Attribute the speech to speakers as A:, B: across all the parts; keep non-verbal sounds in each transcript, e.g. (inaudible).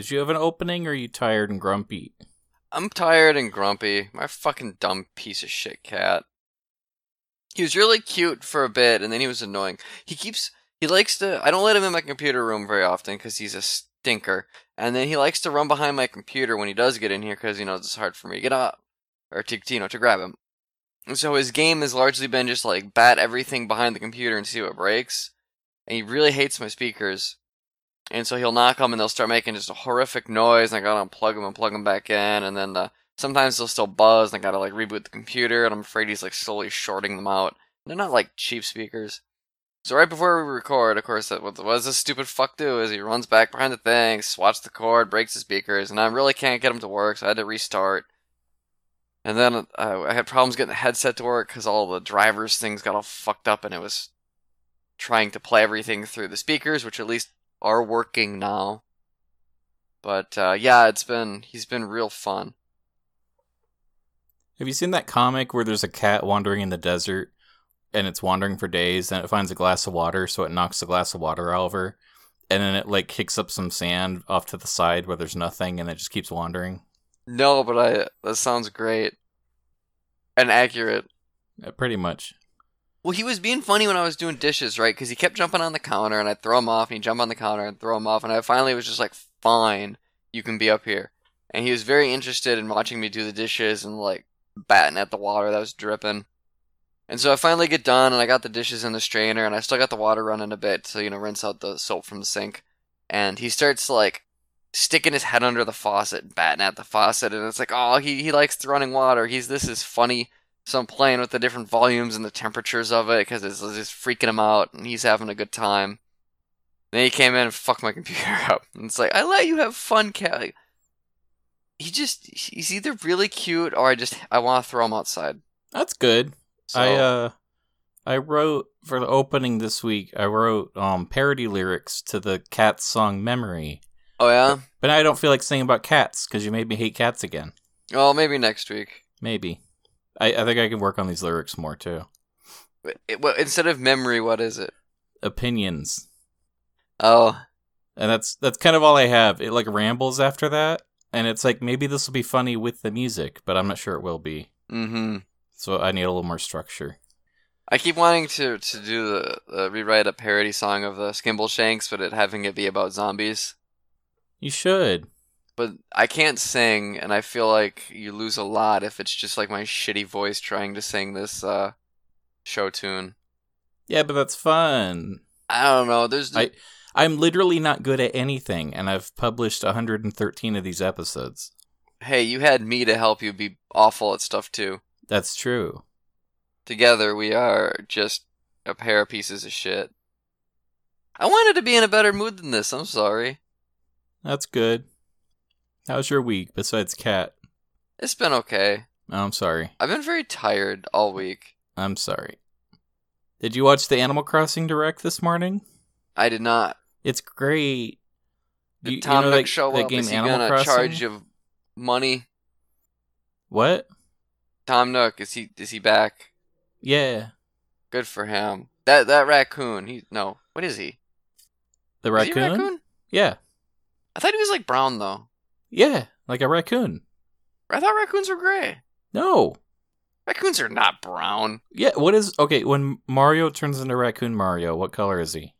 A: Did you have an opening or are you tired and grumpy?
B: I'm tired and grumpy. My fucking dumb piece of shit cat. He was really cute for a bit, and then he was annoying. He keeps. He likes to. I don't let him in my computer room very often because he's a stinker. And then he likes to run behind my computer when he does get in here because you know it's hard for me to get up or to you know to grab him. And so his game has largely been just like bat everything behind the computer and see what breaks. And he really hates my speakers. And so he'll knock them and they'll start making just a horrific noise. And I gotta unplug them and plug them back in. And then the, sometimes they'll still buzz and I gotta like reboot the computer. And I'm afraid he's like slowly shorting them out. They're not like cheap speakers. So right before we record, of course, what, what does this stupid fuck do? Is he runs back behind the thing, swats the cord, breaks the speakers, and I really can't get him to work, so I had to restart. And then uh, I had problems getting the headset to work because all the drivers things got all fucked up, and it was trying to play everything through the speakers, which at least are working now. But uh, yeah, it's been he's been real fun.
A: Have you seen that comic where there's a cat wandering in the desert and it's wandering for days and it finds a glass of water, so it knocks the glass of water over, and then it like kicks up some sand off to the side where there's nothing, and it just keeps wandering.
B: No, but I that sounds great and accurate.
A: Uh, pretty much.
B: Well, he was being funny when I was doing dishes, right? Because he kept jumping on the counter, and I'd throw him off, and he'd jump on the counter and throw him off, and I finally was just like, "Fine, you can be up here." And he was very interested in watching me do the dishes and like batting at the water that was dripping. And so I finally get done, and I got the dishes in the strainer, and I still got the water running a bit to you know rinse out the soap from the sink. And he starts like sticking his head under the faucet, and batting at the faucet, and it's like, oh, he he likes running water. He's this is funny. So I'm playing with the different volumes and the temperatures of it because it's, just freaking him out, and he's having a good time. Then he came in and fucked my (laughs) computer up. And it's like, I let you have fun, cat. Like, he just, he's either really cute or I just, I want to throw him outside.
A: That's good.
B: So,
A: I uh I wrote for the opening this week. I wrote um parody lyrics to the Cats song "Memory,"
B: oh yeah?
A: but I don't feel like singing about cats because you made me hate cats again.
B: Well, maybe next week.
A: Maybe. I, I think I can work on these lyrics more too.
B: It, well, instead of memory, what is it?
A: Opinions,
B: Oh,
A: and that's that's kind of all I have. It like rambles after that, and it's like maybe this will be funny with the music, but I'm not sure it will be.
B: mm-hmm.
A: So I need a little more structure.
B: I keep wanting to to do the uh, rewrite a parody song of the Skimbleshanks, but it having it be about zombies.
A: You should.
B: But I can't sing, and I feel like you lose a lot if it's just like my shitty voice trying to sing this uh, show tune.
A: Yeah, but that's fun.
B: I don't know. There's
A: I I'm literally not good at anything, and I've published 113 of these episodes.
B: hey, you had me to help you be awful at stuff too.
A: That's true.
B: Together, we are just a pair of pieces of shit. I wanted to be in a better mood than this. I'm sorry.
A: That's good. How's your week besides cat?
B: It's been okay.
A: Oh, I'm sorry.
B: I've been very tired all week.
A: I'm sorry. Did you watch the Animal Crossing Direct this morning?
B: I did not.
A: It's great.
B: Did
A: You- you
B: Tom
A: know
B: Nook
A: that-
B: show
A: that
B: up?
A: game
B: Is he
A: Animal
B: gonna
A: Crossing?
B: charge you money?
A: What?
B: Tom Nook is he is he back?
A: Yeah,
B: Good for him. That that raccoon. He no. What is he?
A: the
B: Is he
A: raccoon? Yeah,
B: I thought he was like brown though.
A: Yeah, like a raccoon.
B: I thought raccoons were gray.
A: No.
B: Raccoons are not brown.
A: Yeah. What is okay when Mario turns into raccoon Mario? What color is he?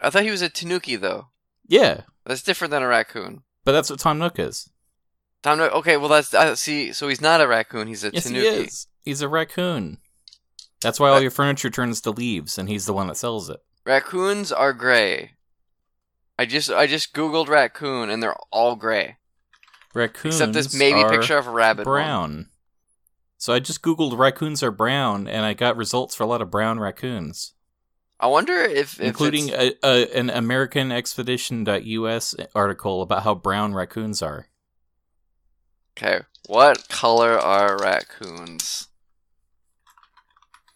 B: I thought he was a tanuki though.
A: Yeah,
B: That's different than a raccoon.
A: but that's what Tom Nook is.
B: Tom Nook. Okay, well that's I see. So he's not a raccoon. He's a
A: Yes,
B: tanuki.
A: he is. He's a raccoon. That's why all your furniture turns to leaves, and he's the one that sells it.
B: Raccoons are gray. I just I just googled raccoon and they're all gray
A: Raccoons
B: except this maybe
A: are
B: picture of a rabbit. one.
A: brown. So I just googled raccoons are brown, and I got results for a lot of brown raccoons,
B: I wonder if, if
A: including a, a, an American Expedition.us article about how brown raccoons are.
B: okay. What color are raccoons?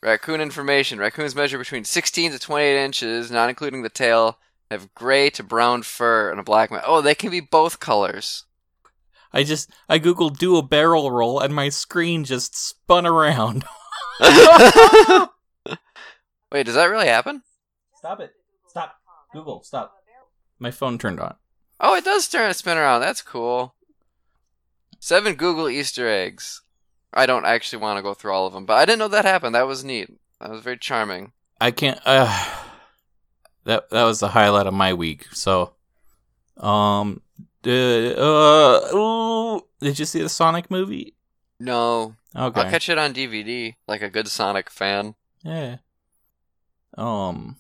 B: Raccoon information. Raccoons measure between 16 to 28 inches, not including the tail. Have gray to brown fur and a black mouth. Oh, they can be both colors.
A: I just I googled do a barrel roll, and my screen just spun around. (laughs) (laughs)
B: Wait, does that really happen?
A: Stop it! Stop! Google! Stop! My phone turned on.
B: Oh, it does turn a spin around. That's cool. Seven Google Easter eggs. I don't actually want to go through all of them, but I didn't know that happened. That was neat. That was very charming.
A: I can't. Uh, that that was the highlight of my week. So, um, uh, uh ooh, did you see the Sonic movie?
B: No,
A: Okay.
B: I'll catch it on DVD, like a good Sonic fan.
A: Yeah. Um.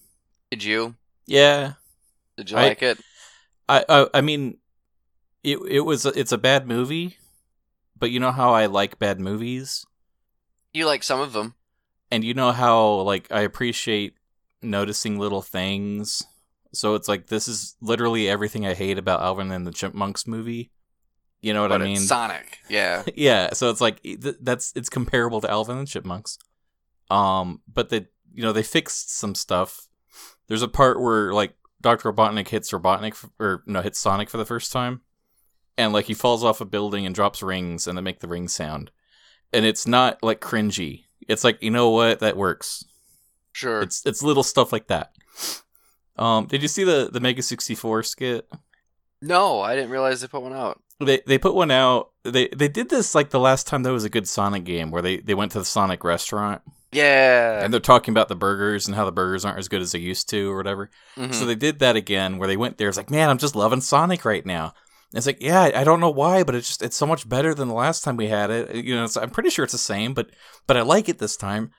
B: Did you?
A: Yeah.
B: Did you
A: I-
B: like it?
A: I, I I mean, it it was it's a bad movie, but you know how I like bad movies,
B: You like some of them.
A: and you know how like I appreciate noticing little things. So it's like this is literally everything I hate about Alvin and the Chipmunks movie. You know what
B: but
A: I mean?
B: Sonic. Yeah. (laughs)
A: yeah, so it's like th- that's it's comparable to Alvin and the Chipmunks. Um, but they you know they fixed some stuff. There's a part where like Doctor Robotnik hits Robotnik f- or no hits Sonic for the first time, and like he falls off a building and drops rings and they make the ring sound, and it's not like cringy. It's like you know what that works.
B: Sure.
A: It's it's little stuff like that. Um, did you see the the Mega sixty four skit?
B: no, I didn't realize they put one out.
A: They they put one out. They they did this like the last time there was a good Sonic game where they they went to the Sonic restaurant
B: Yeah.
A: and they're talking about the burgers and how the burgers aren't as good as they used to or whatever.
B: Mhm.
A: So they did that again where they went there. It's like, man, I'm just loving Sonic right now. And it's like, yeah, I- I don't know why, but it's just it's so much better than the last time we had it. You know, it's, I'm pretty sure it's the same, but but I like it this time.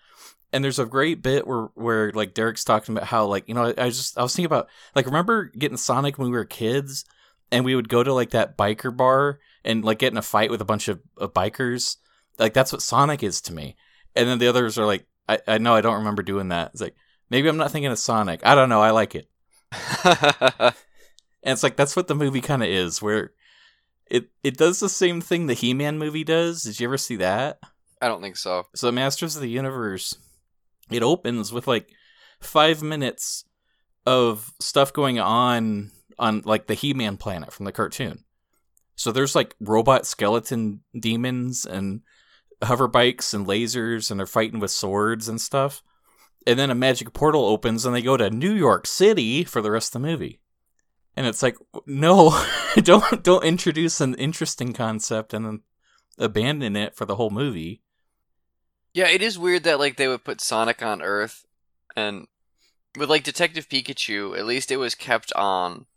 A: And there's a great bit where where like Derek's talking about how like you know I, I just I was thinking about like remember getting Sonic when we were kids and we would go to like that biker bar and like get in a fight with a bunch of, of bikers like that's what Sonic is to me. And then the others are like, I I know I don't remember doing that. It's like maybe I'm not thinking of Sonic. I don't know. I like it. (laughs) And it's like that's what the movie kind of is, where it it does the same thing the He Man movie does. Did you ever see that?
B: I don't think so.
A: So Masters of the Universe, it opens with like five minutes of stuff going on on like the He Man planet from the cartoon. So there's like robot skeleton demons and hover bikes and lasers, and they're fighting with swords and stuff. And then a magic portal opens, and they go to New York City for the rest of the movie. And it's like, no, (laughs) don't don't introduce an interesting concept and then abandon it for the whole movie.
B: Yeah, it is weird that like they would put Sonic on Earth, and with like Detective Pikachu, at least it was kept on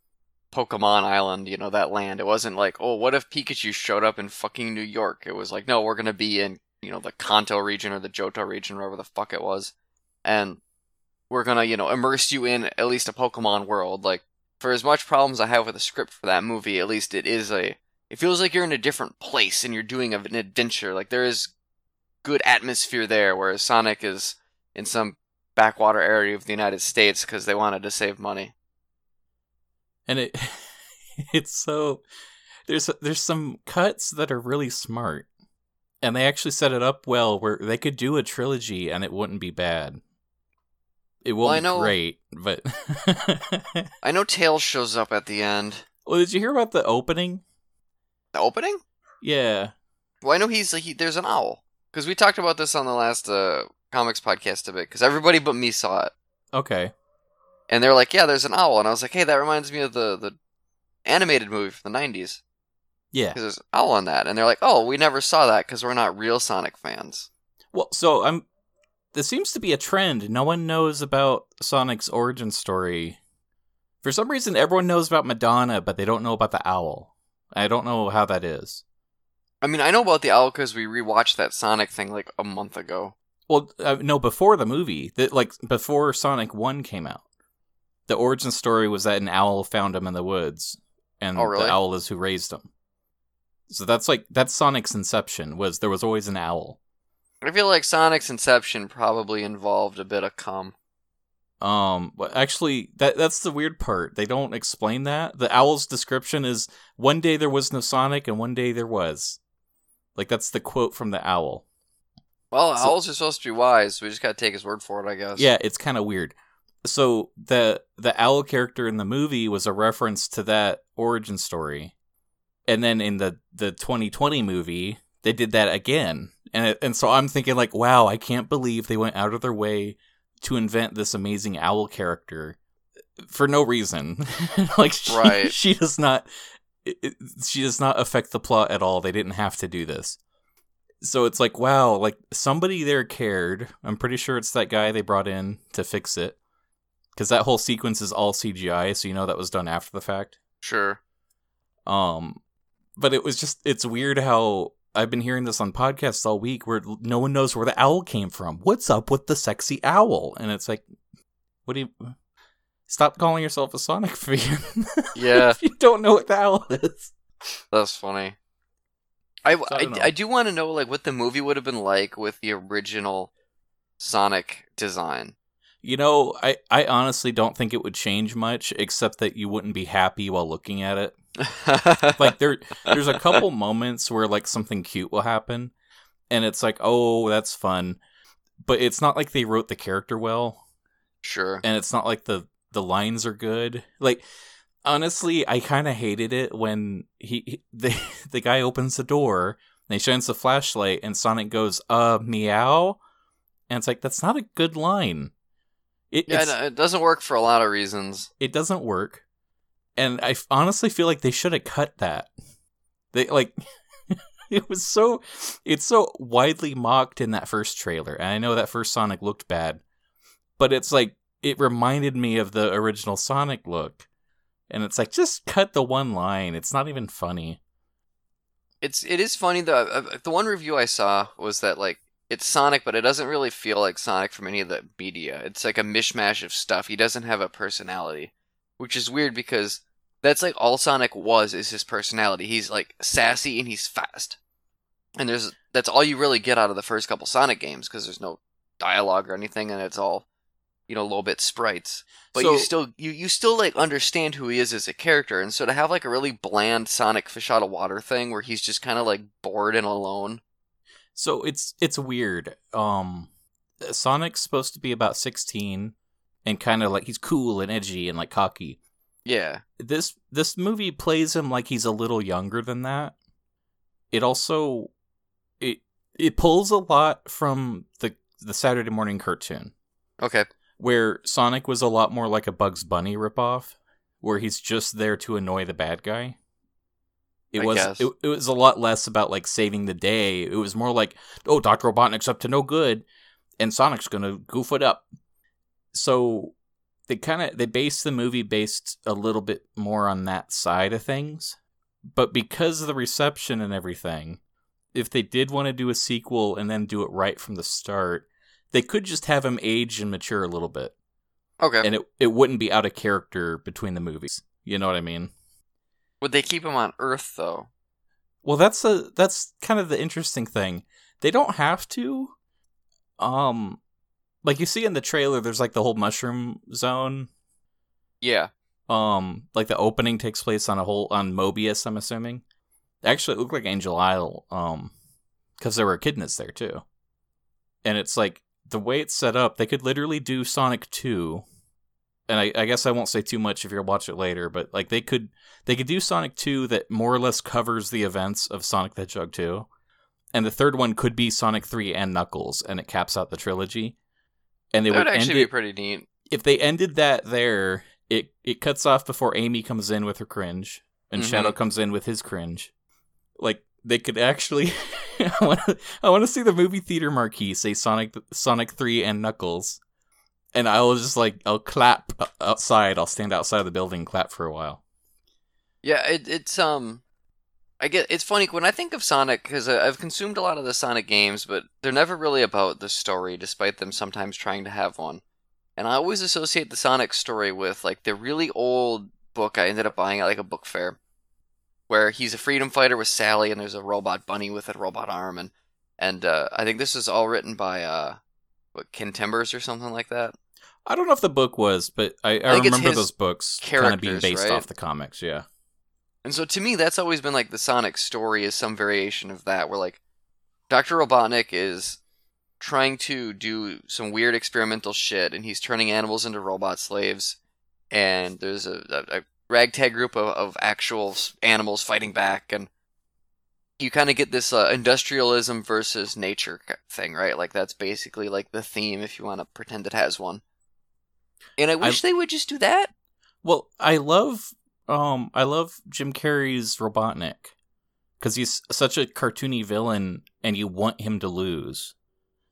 B: Pokemon Island. You know that land. It wasn't like, oh, what if Pikachu showed up in fucking New York? It was like, no, we're gonna be in you know the Kanto region or the Johto region, or wherever the fuck it was, and we're gonna you know immerse you in at least a Pokemon world. Like for as much problems I have with the script for that movie, at least it is a. It feels like you're in a different place and you're doing an adventure. Like there is good atmosphere there, whereas Sonic is in some backwater area of the United States because they wanted to save money.
A: and it (laughs) it's so there's there's some cuts that are really smart and they actually set it up well where they could do a trilogy and it wouldn't be bad it won't
B: Well, I
A: be
B: know-
A: great but (laughs)
B: I know Tails shows up at the end.
A: well did you hear about the opening
B: The opening?
A: yeah
B: Well, I know he's he, there's an owl because we talked about this on the last uh, comics podcast a bit because everybody but me saw it.
A: Okay.
B: And they're like, yeah, there's an owl, and I was like, hey, that reminds me of the the animated movie from the '90s
A: yeah.
B: Because there's an owl on that, and they're like, oh, we never saw that because we're not real Sonic fans.
A: well so i'm there seems to be a trend. No one knows about sonic's origin story. For some reason everyone knows about madonna but they don't know about the owl. I don't know how that is
B: I mean, I know about the owl because we rewatched that Sonic thing like a month ago.
A: Well, uh, no, before the movie, that like before Sonic One came out, the origin story was that an owl found him in the woods, and
B: Oh, really?
A: the owl is who raised him. So that's like that's Sonic's inception. Was there was always an owl.
B: I feel like Sonic's Inception probably involved a bit of cum.
A: Um, but actually, that that's the weird part. They don't explain that. The owl's description is one day there was no Sonic, and one day there was. Like that's the quote from the owl.
B: Well,
A: So-
B: owls are supposed to be wise, so we just gotta take his word for it, I guess.
A: Yeah, it's kind of weird. So the the owl character in the movie was a reference to that origin story, and then in the the 2020 movie they did that again, and it, and so I'm thinking like, wow, I can't believe they went out of their way to invent this amazing owl character. for no reason. (laughs) like she,
B: Right.
A: she does not it, it- she does not affect the plot at all. They didn't have to do this. So it's like, wow, like somebody there cared. I'm pretty sure it's that guy they brought in to fix it. Cuz that whole sequence is all CGI, so you know that was done after the fact.
B: Sure.
A: Um, but it was just it's weird how I've been hearing this on podcasts all week where no one knows where the owl came from. What's up with the sexy owl? And it's like, what do you stop calling yourself a Sonic (laughs) fan?
B: Yeah.
A: if you don't know what the hell is.
B: That's funny. I,
A: I
B: I,
A: don't.
B: I do want to know like what the movie would have been like with the original Sonic design.
A: You know, I I honestly don't think it would change much, except that you wouldn't be happy while looking at it. (laughs) like there there's a couple moments where like something cute will happen and it's like oh that's fun but it's not like they wrote the character well
B: sure.
A: and it's not like the the lines are good. Like honestly i kind of hated it when he, he (laughs) the, the guy opens the door and he shines the flashlight and sonic goes uh meow. And it's like that's not a good line. It,
B: Yeah, no, it doesn't work for a lot of reasons.
A: it doesn't work. And i f- honestly feel like they should have cut that. They like (laughs) it was so it's so widely mocked in that first trailer and i know that first sonic looked bad. But it's like it reminded me of the original sonic look and it's like just cut the one line it's not even funny
B: It's it is funny though. The one review I saw was that like it's Sonic, but it doesn't really feel like Sonic from any of the media. It's like a mishmash of stuff. He doesn't have a personality, which is weird because that's like all Sonic was is his personality. He's like sassy and he's fast, and there's that's all you really get out of the first couple Sonic games because there's no dialogue or anything, and it's all you know little bit sprites. But you still you you still like understand who he is as a character, and so to have like a really bland Sonic fish out of water thing where he's just kind of like bored and alone.
A: so it's it's weird um sonic's supposed to be about 16 and kind of like he's cool and edgy and like cocky
B: Yeah,
A: this this movie plays him like he's a little younger than that. It also it it pulls a lot from the the Saturday morning cartoon
B: okay,
A: where Sonic was a lot more like a Bugs Bunny ripoff where he's just there to annoy the bad guy. It
B: I
A: was it, it was a lot less about like saving the day. It was more like, oh, Dr. Robotnik's up to no good and Sonic's going to goof it up. So they kind of they based the movie based a little bit more on that side of things. But because of the reception and everything, if they did want to do a sequel and then do it right from the start, they could just have him age and mature a little bit.
B: okay.
A: And it it wouldn't be out of character between the movies. You know what I mean?
B: Would they keep him on Earth though?
A: Well, that's a that's kind of the interesting thing. They don't have to. Um, like you see in the trailer, there's like the whole mushroom zone.
B: Yeah,
A: Um, like the opening takes place on a whole on Mobius. I'm assuming. Actually, it looked like Angel Isle. Um, because there were echidnas there too. And it's like the way it's set up, they could literally do Sonic Two. And I, I guess I won't say too much if you'll watch it later, but like they could they could do Sonic Two that more or less covers the events of Sonic the Hedgehog Two. And the third one could be Sonic 3 and Knuckles, and it caps out the trilogy. And they
B: that would
A: would end
B: actually
A: it
B: be pretty neat.
A: if they ended that there, it it cuts off before Amy comes in with her cringe and
B: Mhm.
A: Shadow comes in with his cringe. Like they could actually, (laughs) (laughs) I want to I want to see the movie theater marquee say Sonic Sonic Three and Knuckles, and I'll just like I'll clap outside. I'll stand outside of the building and clap for a while.
B: Yeah, it, it's um, I get it's funny when I think of Sonic because I've consumed a lot of the Sonic games, but they're never really about the story, despite them sometimes trying to have one. And I always associate the Sonic story with like the really old book I ended up buying at like a book fair, where he's a freedom fighter with Sally, and there's a robot bunny with a robot arm, and and uh, I think this is all written by uh, what Ken Timbers or something like that.
A: I don't know if the book was, but I, I,
B: I
A: remember those books kind of being based
B: right?
A: off the comics. Yeah.
B: And so to me, that's always been like the Sonic story is some variation of that, where like Dr. Robotnik is trying to do some weird experimental shit, and he's turning animals into robot slaves, and there's a, a, a ragtag group of, of actual animals fighting back, and you kind of get this uh, industrialism versus nature thing, right? Like that's basically like the theme if you want to pretend it has one. And I wish they would just do that.
A: Well, I love um I love Jim Carrey's Robotnik because he's such a cartoony villain, and you want him to lose.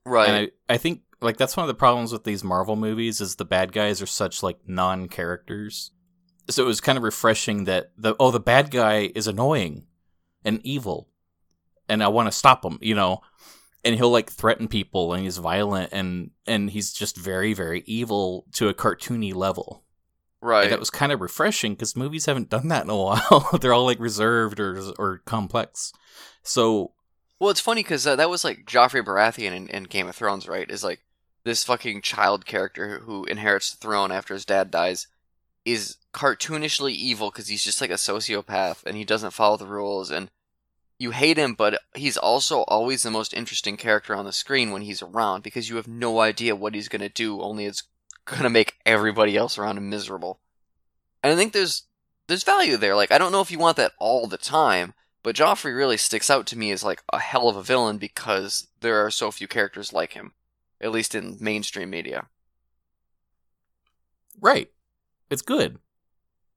B: Right.
A: And I, I think like that's one of the problems with these Marvel movies is the bad guys are such like non characters. So it was kind of refreshing that the oh the bad guy is annoying and evil, and I want to stop him, you know. And he'll like threaten people, and he's violent, and and he's just very very evil to a cartoony level.
B: right.
A: And that was kind of refreshing because movies haven't done that in a (laughs) while. They're all like reserved or or complex. So
B: Well, it's funny because uh, that was like Joffrey Baratheon in, in Game of Thrones, right? Is like this fucking child character who inherits the throne after his dad dies is cartoonishly evil because he's just like a sociopath and he doesn't follow the rules and you hate him, but he's also always the most interesting character on the screen when he's around because you have no idea what he's gonna do. Only it's gonna make everybody else around him miserable. And I think there's there's value there. Like I don't know if you want that all the time, but Joffrey really sticks out to me as like a hell of a villain because there are so few characters like him, at least in mainstream media.
A: right, it's good.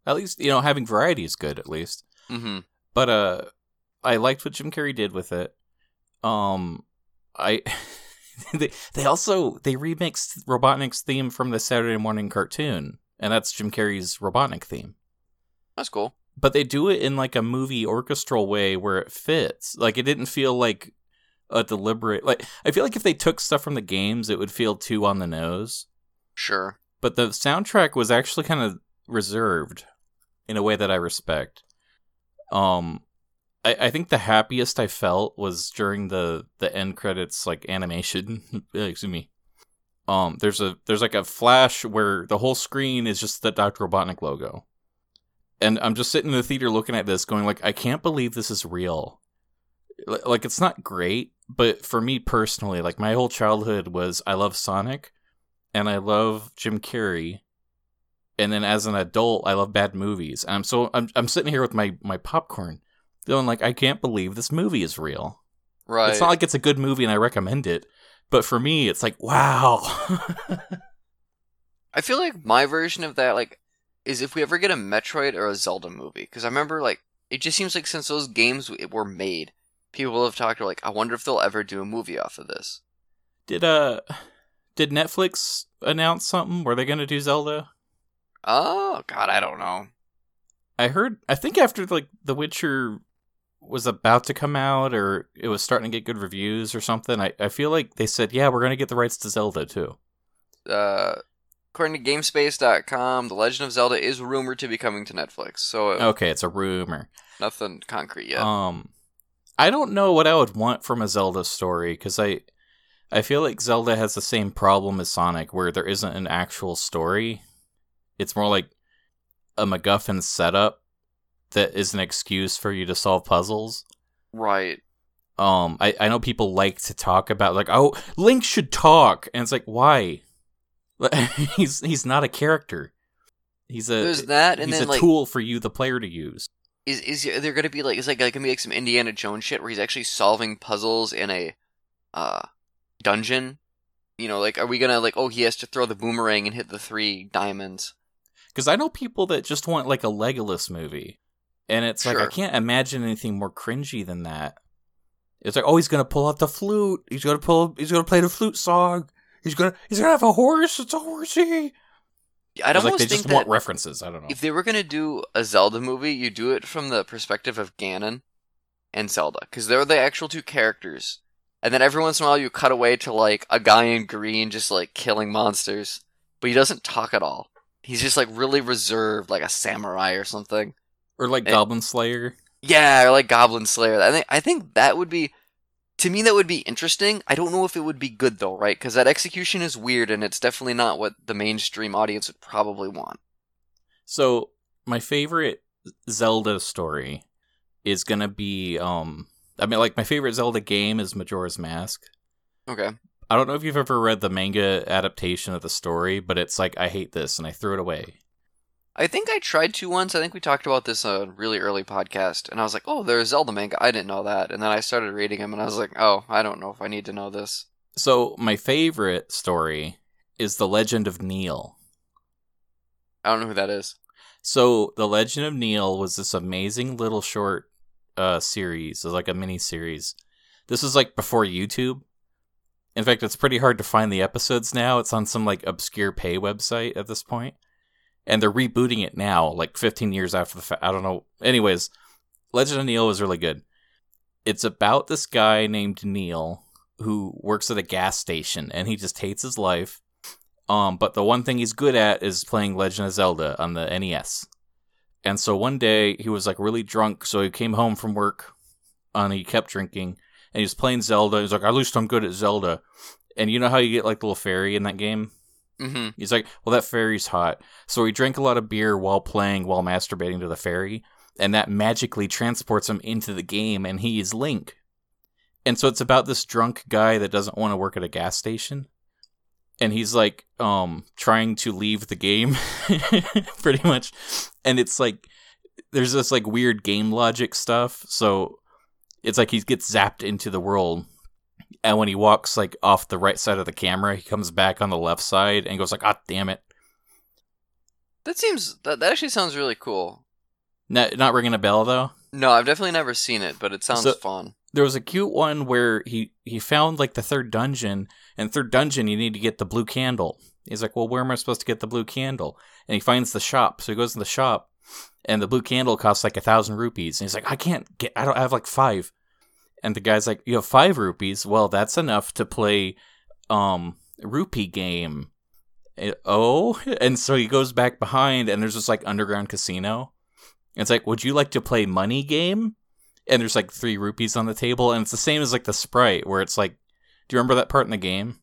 A: At least you know having variety is good. At least.
B: Mm-hmm.
A: but uh i liked what jim carrey did with it um i (laughs) they, they also they remixed robotnik's theme from the saturday morning cartoon and that's jim carrey's robotnik theme
B: That's cool.
A: but they do it in like a movie orchestral way where it fits like it didn't feel like a deliberate like i feel like if they took stuff from the games it would feel too on the nose
B: Sure.
A: But the soundtrack was actually kind of reserved in a way that I respect. Um, I, I think the happiest I felt was during the the end credits, like animation. (laughs) Excuse me. Um, there's a there's like a flash where the whole screen is just the Dr. Robotnik logo, and I'm just sitting in the theater looking at this, going like, I can't believe this is real. L- Like it's not great, but for me personally, like my whole childhood was I love Sonic and I love Jim Carrey. And then as an adult, I love bad movies. And I'm so I'm I'm sitting here with my my popcorn, feeling like I can't believe this movie is real.
B: Right.
A: It's not like it's a good movie and I recommend it, but for me, it's like wow. (laughs)
B: I feel like my version of that, like, is if we ever get a Metroid or a Zelda movie. Because I remember, like, it just seems like since those games were made, people have talked like, I wonder if they'll ever do a movie off of this.
A: did uh did Netflix announce something? Were they going to do Zelda?
B: Oh God, I don't know.
A: I heard. I think after like The Witcher was about to come out, or it was starting to get good reviews or something. I, I feel like they said, yeah, we're going to get the rights to Zelda too.
B: Uh, according to GameSpace.com, The Legend of Zelda is rumored to be coming to Netflix. So
A: Okay, it's a rumor.
B: nothing concrete yet.
A: Um, I don't know what I would want from a Zelda story because I, I feel like Zelda has the same problem as Sonic, where there isn't an actual story. It's more like a MacGuffin setup that is an excuse for you to solve puzzles.
B: right.
A: Um, I, I know people like to talk about like, oh, Link should talk, and it's like, why? (laughs) he's he's not a character. He's a
B: There's that, and
A: he's
B: then
A: a
B: like,
A: tool for you, the player, to use.
B: is is there gonna be like is like gonna be like some Indiana Jones shit where he's actually solving puzzles in a uh dungeon? You know, like are we gonna like oh he has to throw the boomerang and hit the three diamonds?
A: Because I know people that just want like a Legolas movie, and it's like I can't imagine anything more cringy than that. It's like, oh, he's gonna pull out the flute. He's gonna pull. He's gonna play the flute song. He's gonna. He's gonna have a horse. It's a horsey.
B: I
A: don't like they just want references. I don't know.
B: if they were gonna do a Zelda movie, you do it from the perspective of Ganon and Zelda, because they're the actual two characters. And then every once in a while, you cut away to like a guy in green just like killing monsters, but he doesn't talk at all. He's just like really reserved, like a samurai or something.
A: or like
B: Eh.
A: Goblin Slayer.
B: Yeah, or like Goblin Slayer. I think I think that would be to me that would be interesting. I don't know if it would be good though, right? Because that execution is weird, and it's definitely not what the mainstream audience would probably want.
A: So my favorite Zelda story is gonna be um I mean like my favorite Zelda game is Majora's Mask.
B: Okay.
A: I don't know if you've ever read the manga adaptation of the story, but it's like I hate this and I threw it away.
B: I think I tried to once. I think we talked about this on a really early podcast, and I was like, "Oh, there's Zelda manga. I didn't know that." And then I started reading them, and I was like, "Oh, I don't know if I need to know this."
A: So my favorite story is The Legend of Neil.
B: I don't know who that is.
A: So, The Legend of Neil was this amazing little short uh, series, was like a mini series. This was like before YouTube. In fact, it's pretty hard to find the episodes now. It's on some like obscure pay website at this. And they're rebooting it now, like 15 years after the fact. I don't know. Anyways, Legend of Neil was really good. It's about this guy named Neil who works at a gas station and he just hates his life. Um, but the one thing he's good at is playing Legend of Zelda on the NES. And so one day he was like really drunk, so he came home from work and he kept drinking and he was playing Zelda. He's like, at least I'm good at Zelda. And you know how you get like the little fairy in that game?
B: Mm-hmm.
A: He's like, well, that fairy's hot. So he drank a lot of beer while playing, while masturbating to the fairy, and that magically transports him into the game, and he is Link. And so it's about this drunk guy that doesn't want to work at a gas station. And he's like, um, trying to leave the game, (laughs) pretty much. And it's like, there's this like weird game logic stuff. So it's like he gets zapped into the world and when he walks like off the right side of the camera he comes back on the left side and goes like ah damn it
B: That seems that, that actually sounds really cool.
A: not, not ringing a bell though
B: No, I've definitely never seen it, but it sounds
A: So-
B: fun.
A: There was a cute one where he he found like the third dungeon and third dungeon you need to get the blue candle. He's like well where am i supposed to get the blue candle? And he finds the shop. So he goes to the shop and the blue candle costs like a thousand rupees. And he's like i can't get i don't I have like five. And the guy's like you have five rupees? Well that's enough to play um rupee game. Eh, oh? (laughs) And so he goes back behind and there's this like underground casino. It's like would you like to play money game and there's like three rupees on the table, and it's the same as like the sprite, where it's like, do you remember that part in the game?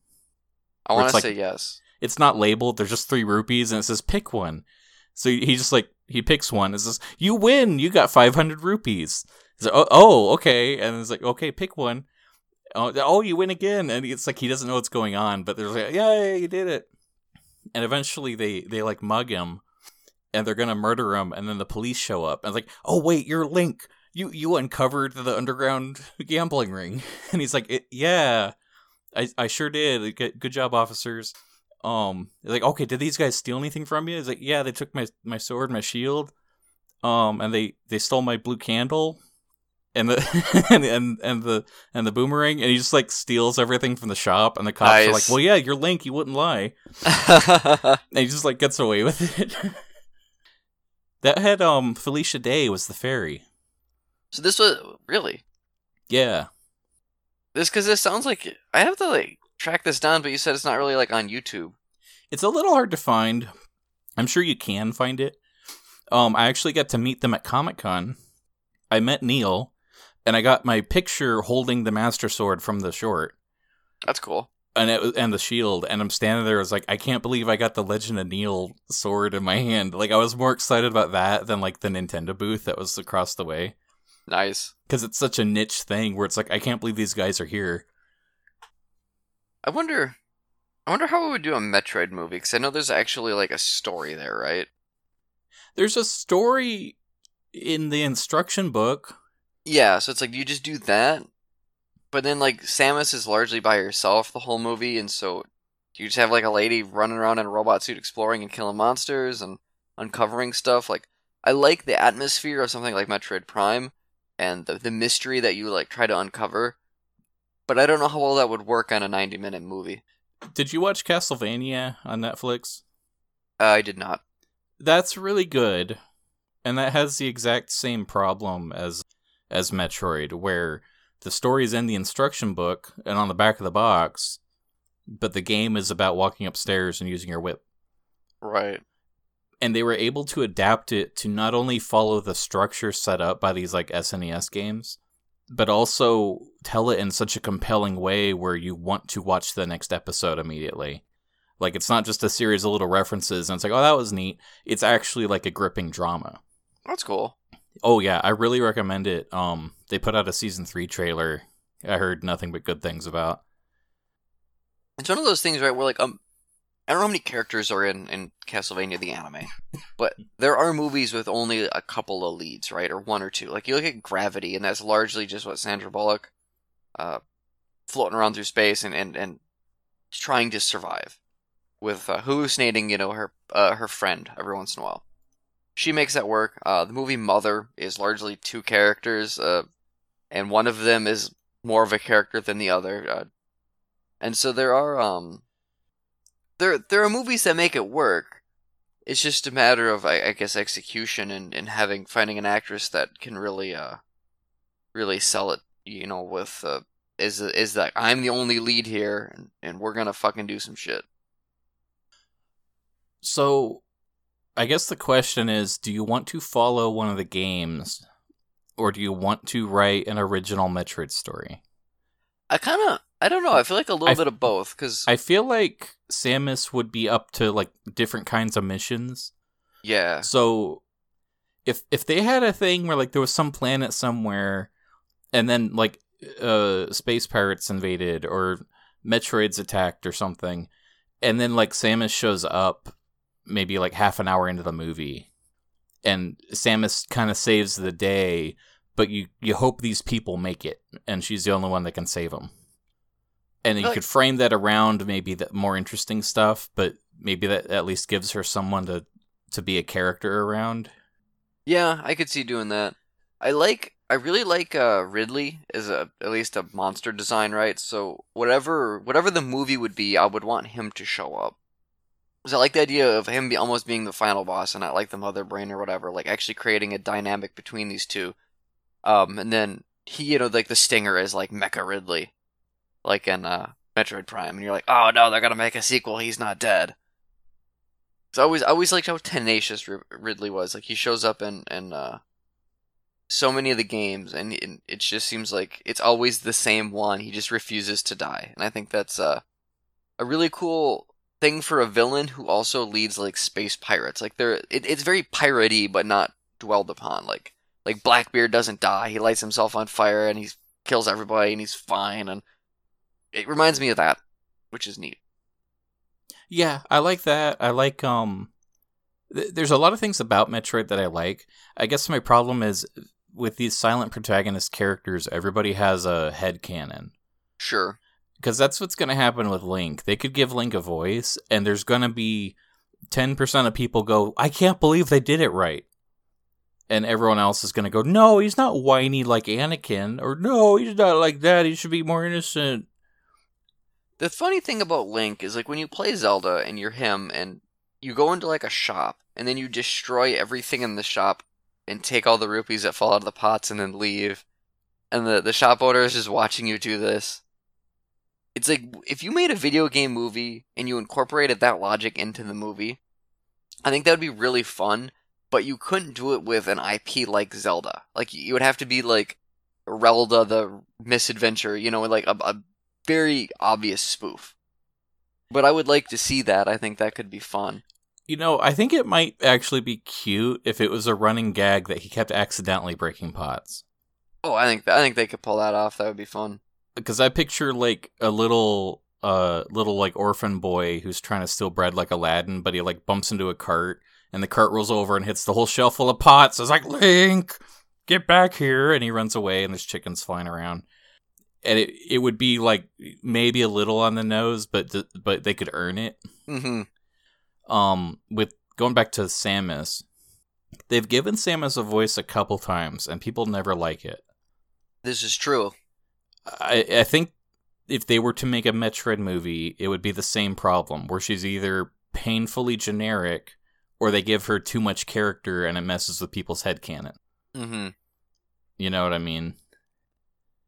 B: I want to
A: like-
B: say yes.
A: It's not labeled. There's just three rupees, and it says pick one. So he just like he picks one. It says you win. You got 500 rupees. He's like, oh, oh, okay, and it's like okay, pick one. Oh, oh, you win again, and it's like he doesn't know what's going on, but they're like, yeah, you did it. And eventually they they like mug him, and they're gonna murder him, and then the police show up, and it's like, oh wait, you're Link. You you uncovered the underground gambling ring, (laughs) and he's like, "It- yeah, I I sure did. Good, good job, officers. Um, like, okay, did these guys steal anything from you? He's like, yeah, they took my my sword, my shield, um, and they they stole my blue candle, and the (laughs) and, and and the and the boomerang, and he just like steals everything from the shop, and the cops are like, well, yeah, you're Link, you wouldn't lie, (laughs) and he just like gets away with it. that had um Felicia Day was the fairy.
B: So this was really
A: Yeah.
B: this because this sounds like I have to like track this down, but you said it's not really like on YouTube.
A: It's a little hard to find. I'm sure you can find it. Um, I actually got to meet them at Comic Con. I met Neil, and I got my picture holding the Master Sword from the short,
B: That's cool.
A: and it was, and the shield. And I'm standing there, I was like, I can't believe I got the Legend of Neil sword in my hand. Like I was more excited about that than like the Nintendo booth that was across the way,
B: Nice.
A: because it's such a niche thing where it's like I can't believe these guys are here.
B: I wonder. I wonder how we would do a Metroid movie because I know there's actually like a story there, right?
A: There's a story in the instruction book.
B: Yeah, so it's like you just do that, but then like Samus is largely by herself the whole movie, and so you just have like a lady running around in a robot suit exploring and killing monsters and uncovering stuff. Like I like the atmosphere of something like Metroid Prime and the the mystery that you like try to uncover, but I don't know how well that would work on a 90 minute movie.
A: Did you watch Castlevania on Netflix?
B: Uh, I did not.
A: That's really good. And that has the exact same problem as as Metroid, where the story is in the instruction book and on the back of the box, but the game is about walking upstairs and using your whip.
B: Right.
A: And they were able to adapt it to not only follow the structure set up by these like SNES games, but also tell it in such a compelling way where you want to watch the next episode immediately. Like it's not just a series of little references and it's like, oh, that was neat. It's actually like a gripping drama.
B: That's cool.
A: Oh yeah, I really recommend it. Um, they put out a season three trailer. I heard nothing but good things about.
B: It's one of those things, right? Where like um, I don't know how many characters are in in Castlevania the anime, but there are movies with only a couple of leads, right, or one or two. Like you look at Gravity, and that's largely just what Sandra Bullock, uh, floating around through space and and and trying to survive with uh, hallucinating, you know, her uh, her friend every once in a while. she makes that work. Uh, the movie Mother is largely two characters, uh, and one of them is more of a character than the other. Uh, and so there are um, there there are movies that make it work. It's just a matter of I, I guess execution and, and having finding an actress that can really uh really sell it. You know, with uh, is is that I'm the only lead here, and, and we're gonna fucking do some shit.
A: So, I guess the question is do you want to follow one of the games, or do you want to write an original Metroid story?
B: I kind of, I don't know. I feel like a little
A: I-
B: bit of both because
A: I feel like Samus would be up to like different kinds of missions.
B: yeah,
A: So if if they had a thing where like there was some planet somewhere and then like uh space pirates invaded or Metroids attacked or something and then like Samus shows up maybe like half an hour into the movie and Samus kind of saves the day but you you hope these people make it and she's the only one that can save them. And you
B: Like-
A: could frame that around maybe the more interesting stuff, but maybe that at least gives her someone to to be a character around.
B: yeah, I could see doing that. I like, I really like uh, Ridley as a at least a monster design, right? So whatever whatever the movie would be, I would want him to show up. Because I like the idea of him be almost being the final boss, and not like the mother brain or whatever. Like actually creating a dynamic between these two. Um, and then he, you know, like the stinger is like Mecha Ridley, like in uh, Metroid Prime, and you're like, oh no, they're gonna make a sequel. He's not dead. So I always, I always liked how tenacious Ridley was. Like he shows up in, in uh, so many of the games, and it, just seems like it's always the same one. He just refuses to die, and I think that's uh, a really cool thing for a villain who also leads like space pirates. Like they're, it, it's very piratey, but not dwelled upon. Like like Blackbeard doesn't die; he lights himself on fire and he kills everybody, and he's fine. And it reminds me of that, which is neat.
A: Yeah, I like that. I like um th- there's a lot of things about Metroid that I like. I guess my problem is with these silent protagonist characters, everybody has a head canon.
B: Sure.
A: Because that's what's going to happen with Link. They could give Link a voice, and there's going to be 10% of people go, I can't believe they did it right. And everyone else is going to go, No, he's not whiny like Anakin, or No, he's not like that. He should be more innocent.
B: The funny thing about Link is like when you play Zelda and you're him and you go into like a shop and then you destroy everything in the shop and take all the rupees that fall out of the pots and then leave. And the, the shop owner is just watching you do this. It's like if you made a video game movie and you incorporated that logic into the movie, I think that would be really fun, but you couldn't do it with an IP like Zelda. Like you would have to be like Relda the Misadventure, you know, like a, a very obvious spoof. But I would like to see that. I think that could be fun.
A: You know, I think it might actually be cute if it was a running gag that he kept accidentally breaking pots.
B: Oh, I think I think they could pull that off. That would be fun.
A: Because I picture like a little, uh, little like orphan boy who's trying to steal bread like Aladdin, but he like bumps into a cart, and the cart rolls over and hits the whole shelf full of pots. It's like Link, get back here, and he runs away, and there's chickens flying around. And it it would be like maybe a little on the nose, but th- but they could earn it.
B: hmm
A: um with going back to Samus, they've given Samus a voice a couple times and people never like it.
B: This is true.
A: I I think if they were to make a Metroid movie, it would be the same problem where she's either painfully generic or they give her too much character and it messes with people's headcanon.
B: hmm
A: You know what I mean?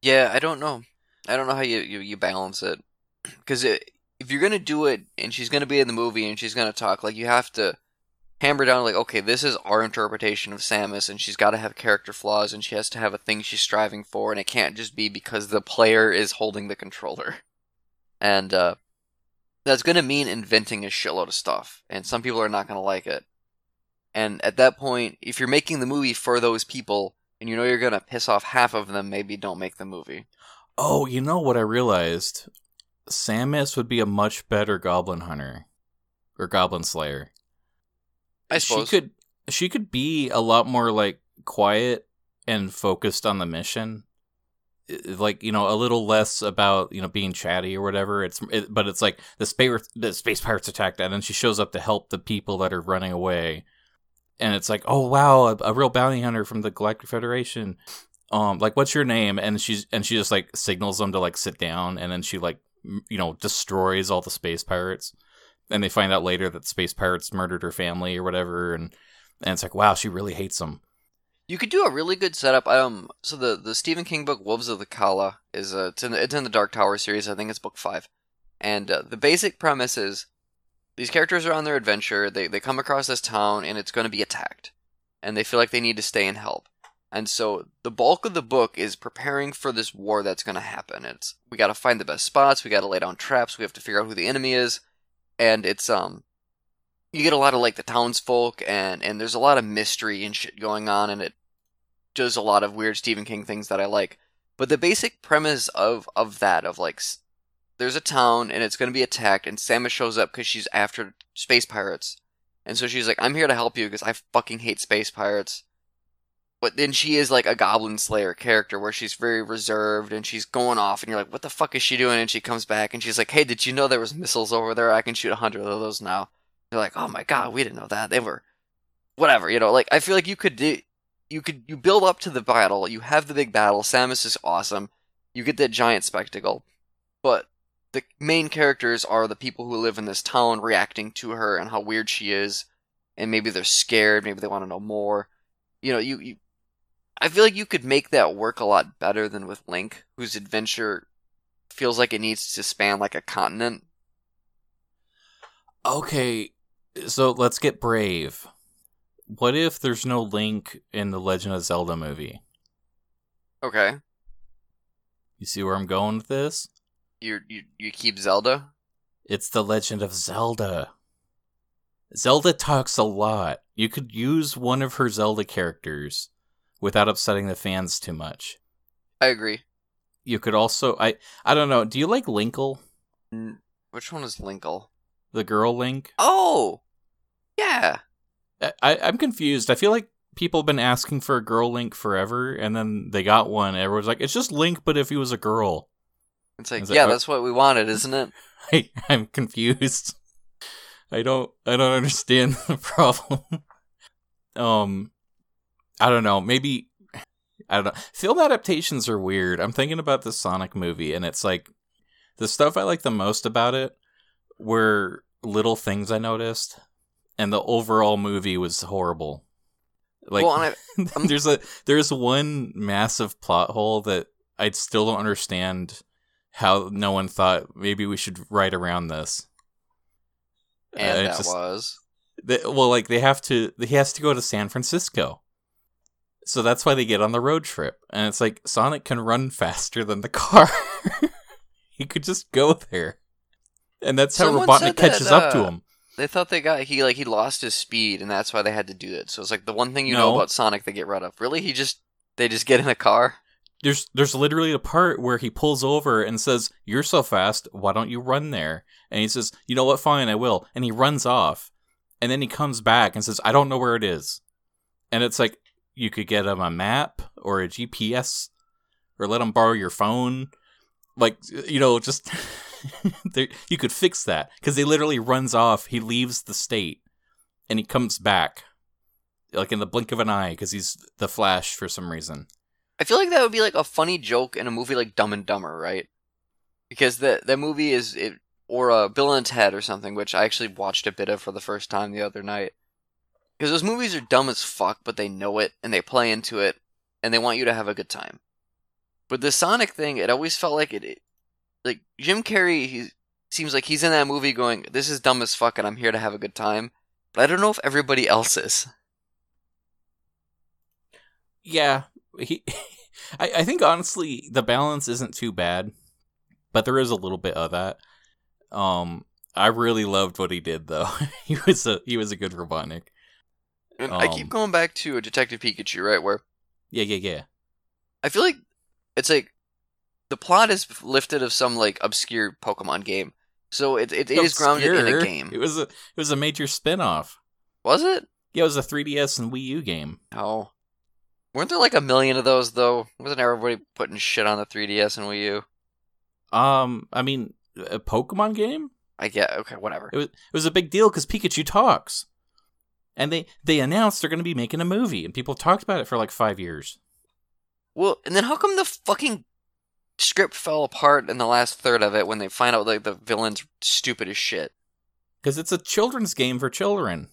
B: Yeah, I don't know. I don't know how you you, you balance it (clears throat) because if you're gonna do it and she's gonna be in the movie and she's gonna talk, like you have to hammer down like, okay, this is our interpretation of Samus, and she's got to have character flaws, and she has to have a thing she's striving for, and it can't just be because the player is holding the controller. (laughs) And uh, that's gonna mean inventing a shitload of stuff, and some people are not gonna like it. And at that point, if you're making the movie for those people, and you know you're gonna piss off half of them, maybe don't make the movie.
A: Oh, you know what I realized? Samus would be a much better goblin hunter or goblin slayer.
B: I suppose.
A: she could she could be a lot more like quiet and focused on the mission like you know a little less about you know being chatty or whatever it's it, but it's like the space the space pirates attacked that, and then she shows up to help the people that are running away and it's like, oh wow, a, a real bounty hunter from the Galactic Federation. Um, like, what's your name? And she's and she just like signals them to like sit down, and then she like m- you know destroys all the space pirates, and they find out later that space pirates murdered her family or whatever, and and it's like, wow, she really hates them.
B: You could do a really good setup. Um, so the the Stephen King book Wolves of the Calla is uh, it's in the, it's in the Dark Tower series. I think it's book five, and uh, the basic premise is these characters are on their adventure. They they come across this town and it's going to be attacked, and they feel like they need to stay and help. And so the bulk of the book is preparing for this war that's going to happen. It's we got to find the best spots. We got to lay down traps. We have to figure out who the enemy is, and it's um you get a lot of like the townsfolk and and there's a lot of mystery and shit going on and it does a lot of weird Stephen King things that I like. But the basic premise of of that of like there's a town and it's going to be attacked and Samus shows up cuz she's after space pirates. And so she's like I'm here to help you because I fucking hate space pirates. But then she is like a goblin slayer character where she's very reserved and she's going off and you're like what the fuck is she doing and she comes back and she's like hey did you know there was missiles over there I can shoot a hundred of those now. They're like, oh my god, we didn't know that. They were, whatever, you know. Like I feel like you could do, you could you build up to the battle. You have the big battle. Samus is awesome. You get that giant spectacle, but the main characters are the people who live in this town reacting to her and how weird she is, and maybe they're scared. Maybe they want to know more. You know, you, you I feel like you could make that work a lot better than with Link, whose adventure feels like it needs to span like a continent.
A: Okay, so let's get brave. What if there's no Link in the Legend of Zelda movie?
B: Okay,
A: You see where I'm going with this?
B: You you you keep Zelda.
A: It's the Legend of Zelda. Zelda talks a lot. You could use one of her Zelda characters without upsetting the fans too much.
B: I agree.
A: You could also I I don't know, do you like Linkle?
B: Which one is Linkle?
A: The girl Link?
B: Oh, yeah.
A: I, I I'm confused. I feel like people have been asking for a girl Link forever and then they got one. Everyone's like, it's just Link but if he was a girl.
B: It's like, yeah,
A: oh.
B: that's what we wanted, isn't it? (laughs)
A: I, I'm confused. I don't I don't understand (laughs) the problem. um I don't know, maybe I don't know. Film adaptations are weird. I'm thinking about the Sonic movie and it's like the stuff I like the most about it were little things I noticed and the overall movie was horrible. Like
B: well, I, (laughs)
A: there's a there's one massive plot hole that I still don't understand how no one thought maybe we should write around this.
B: and
A: Uh,
B: that
A: just-
B: was
A: they, well, like they have to. He has to go to San Francisco, so that's why they get on the road trip. And it's like Sonic can run faster than the car. (laughs) he could just go there, and that's how Robotnik catches
B: that,
A: up to
B: uh,
A: him.
B: they thought they got he like he lost his speed, and that's why they had to do it. So it's like the one thing you know about Sonic they get rid of. Really, he just they just get in a car.
A: There's there's literally a part where he pulls over and says, "You're so fast, why don't you run there?" And he says, "You know what? Fine, I will." And he runs off, and then he comes back and says, "I don't know where it is." And it's like you could get him a map or a GPS, or let him borrow your phone, like you know, just (laughs) you could fix that because he literally runs off. He leaves the state, and he comes back, like in the blink of an eye, because he's the Flash for some reason.
B: I feel like that would be like a funny joke in a movie like Dumb and Dumber, right? Because that that movie is it or uh, Bill and Ted or something, which I actually watched a bit of for the first time the other night. Because those movies are dumb as fuck, but they know it and they play into it, and they want you to have a good time. But the Sonic thing, it always felt like it, it like Jim Carrey. He seems like he's in that movie going, "This is dumb as fuck, and I'm here to have a good time." But I don't know if everybody else is.
A: Yeah, he. (laughs) I, I think honestly the balance isn't too bad, but there is a little bit of that. Um, I really loved what he did though. (laughs) he was a he was a good Robotnik.
B: And I keep
A: Um,
B: going back to a Detective Pikachu, right? Where
A: Yeah, yeah, yeah.
B: I feel like it's like the plot is lifted of some like obscure Pokemon game, so it it, it is grounded in a game.
A: It was a it was a major spin-off.
B: Was it?
A: Yeah, it was a 3DS and Wii U game.
B: No. Weren't there like a million of those though? Wasn't everybody putting shit on the 3DS and Wii U?
A: Um, I mean, a Pokemon game.
B: I get okay, whatever.
A: It was it was a big deal because Pikachu talks, And they they announced they're going to be making a movie, and people talked about it for like five years.
B: Well, and then how come the fucking script fell apart in the last third of it when they find out like the villain's stupid as shit?
A: Because it's a children's game for children.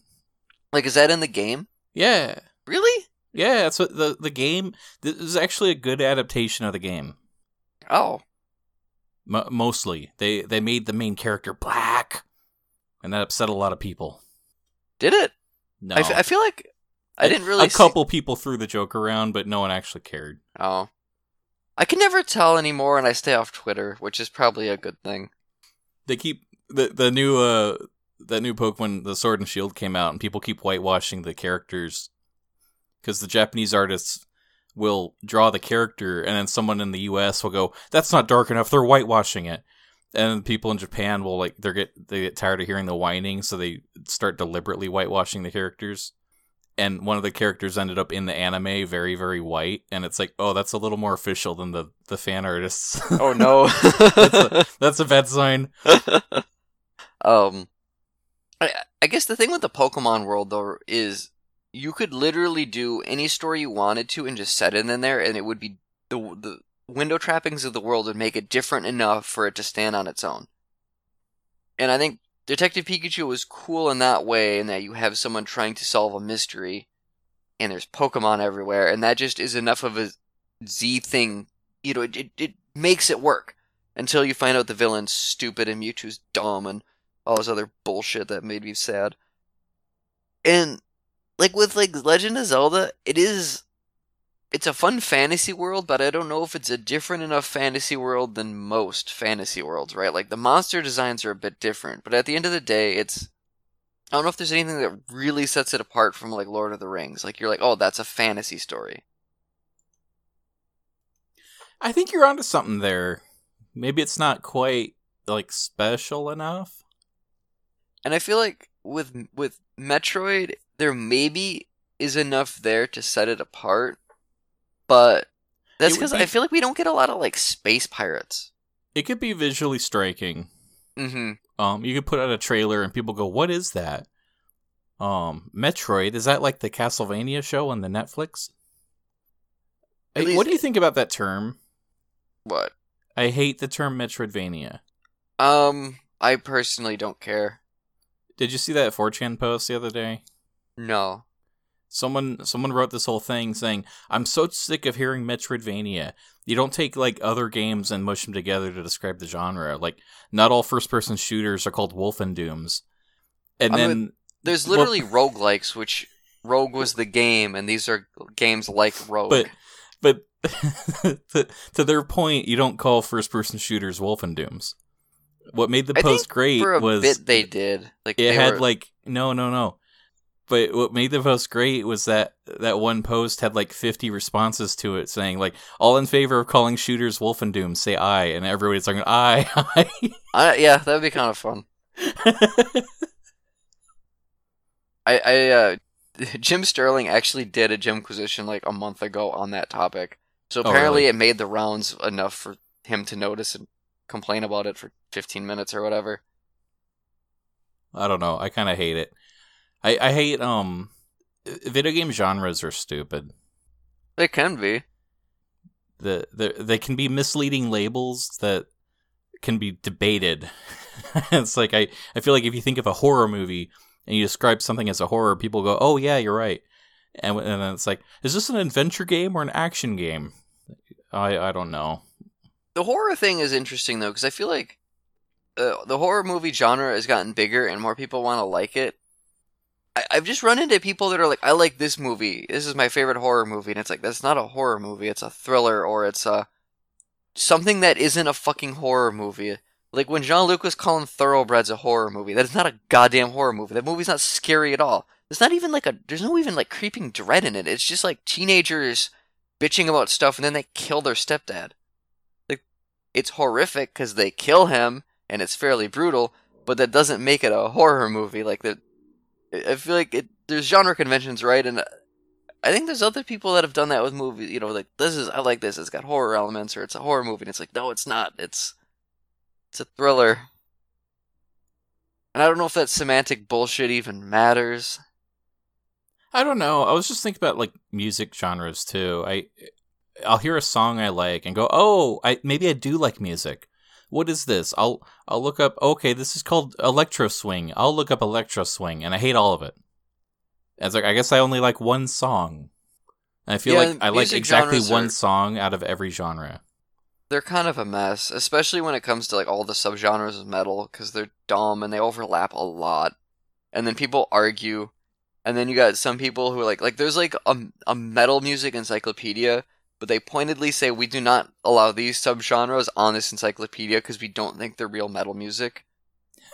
B: Like, is that in the game?
A: Yeah,
B: Really?
A: Yeah. That's what the the game. This is actually a good adaptation of the game.
B: Oh,
A: M- mostly, they they made the main character black, and that upset a lot of people.
B: did it?
A: No,
B: I, f- I feel like I didn't really.
A: A
B: see-
A: couple people threw the joke around, but no one actually cared.
B: Oh, I can never tell anymore, and I stay off Twitter, which is probably a good thing.
A: They keep the the new uh that new Pokemon, the Sword and Shield came out, and people keep whitewashing the characters because the Japanese artists will draw the character, and then someone in the U.S. will go, "That's not dark enough." They're whitewashing it, and people in Japan will like they get they get tired of hearing the whining, so they start deliberately whitewashing the characters. And one of the characters ended up in the anime very very white, and it's like, oh, that's a little more official than the the fan artists. (laughs)
B: Oh no.
A: that's, a, that's a bad sign. (laughs)
B: um, I I guess the thing with the Pokemon world though is you could literally do any story you wanted to and just set it in there, and it would be the the window trappings of the world would make it different enough for it to stand on its own. And I think Detective Pikachu was cool in that way, in that you have someone trying to solve a mystery, and there's Pokemon everywhere, and that just is enough of a Z thing. You know, it, it, it makes it work until you find out the villain's stupid and Mewtwo's dumb and all this other bullshit that made me sad. And like with like Legend of Zelda, it is it's a fun fantasy world, but I don't know if it's a different enough fantasy world than most fantasy worlds, right? Like the monster designs are a bit different, but at the end of the day, it's I don't know if there's anything that really sets it apart from like Lord of the Rings. Like you're like, "Oh, that's a fantasy story."
A: I think you're onto something there. Maybe it's not quite like special enough.
B: And I feel like with with Metroid, there maybe is enough there to set it apart, but that's because
A: be-
B: I feel like we don't get a lot of like space pirates.
A: It could be visually striking.
B: Mm-hmm.
A: Um, you could put out a trailer and people go, "What is that?" Um, Metroid is that like the Castlevania show on the Netflix? Hey, what do you think about that term?
B: What?
A: I hate the term Metroidvania.
B: Um, I personally don't care.
A: Did you see that 4chan post the other day?
B: No.
A: Someone someone wrote this whole thing saying, "I'm so sick of hearing Metroidvania. You don't take like other games and mush them together to describe the genre. Like not all first-person shooters are called Wolfendooms." And
B: I'm
A: then
B: There's
A: Well-
B: literally roguelikes, which Rogue was the game, and these are games like Rogue.
A: but but (laughs) to, to their point, you don't call first-person shooters Wolfendooms. What made the
B: I
A: post great was
B: bit they did. Like
A: it had
B: were-
A: like no no no but what made the post great was that that one post had like 50 responses to it saying like all in favor of calling shooters wolf and wolfendoom say aye and everybody's like aye (laughs)
B: I, yeah, that would be kind of fun. (laughs) I, I uh, (laughs) Jim Sterling actually did a Jimquisition like a month ago on that topic. So
A: Oh,
B: apparently
A: really?
B: it made the rounds enough for him to notice and complain about it for 15 minutes or whatever.
A: i don't know i kind of hate it i i hate um video game genres are stupid
B: It can be.
A: the, the they can be misleading labels that can be debated. (laughs) it's like I, I feel like if you think of a horror movie and you describe something as a horror, people go, "Oh yeah, you're right," and, and then it's like, is this an adventure game or an action game? I I don't know.
B: The horror thing is interesting though, because I feel like uh, the horror movie genre has gotten bigger and more people want to like it. I, I've just run into people that are like, I like this movie. This is my favorite horror movie. And it's like, that's not a horror movie. It's a thriller or it's a something that isn't a fucking horror movie. Like when Jean Luc was calling Thoroughbreds a horror movie, that is not a goddamn horror movie. That movie's not scary at all. It's not even like a, there's no even like creeping dread in it. It's just like teenagers bitching about stuff and then they kill their stepdad. Like, it's horrific because they kill him and it's fairly brutal, but that doesn't make it a horror movie. Like that, I feel like it, there's genre conventions, right? And I think there's other people that have done that with movies. You know, like this is I like this. It's got horror elements, or it's a horror movie. And it's like, no, it's not. It's it's a thriller. And I don't know if that semantic bullshit even matters.
A: I don't know. I was just thinking about like music genres too. I I'll hear a song I like and go, "Oh, I maybe I do like music." What is this? I'll I'll look up. Okay, this is called electro swing. I'll look up electro swing, and I hate all of it. It's like I guess I only like one song. And I feel
B: Yeah,
A: like I like exactly one
B: are-
A: song out of every genre.
B: They're kind of a mess, especially when it comes to like all the subgenres of metal because they're dumb and they overlap a lot. And then people argue, and then you got some people who are like like there's like a a metal music encyclopedia, but they pointedly say we do not allow these subgenres on this encyclopedia because we don't think they're real metal music.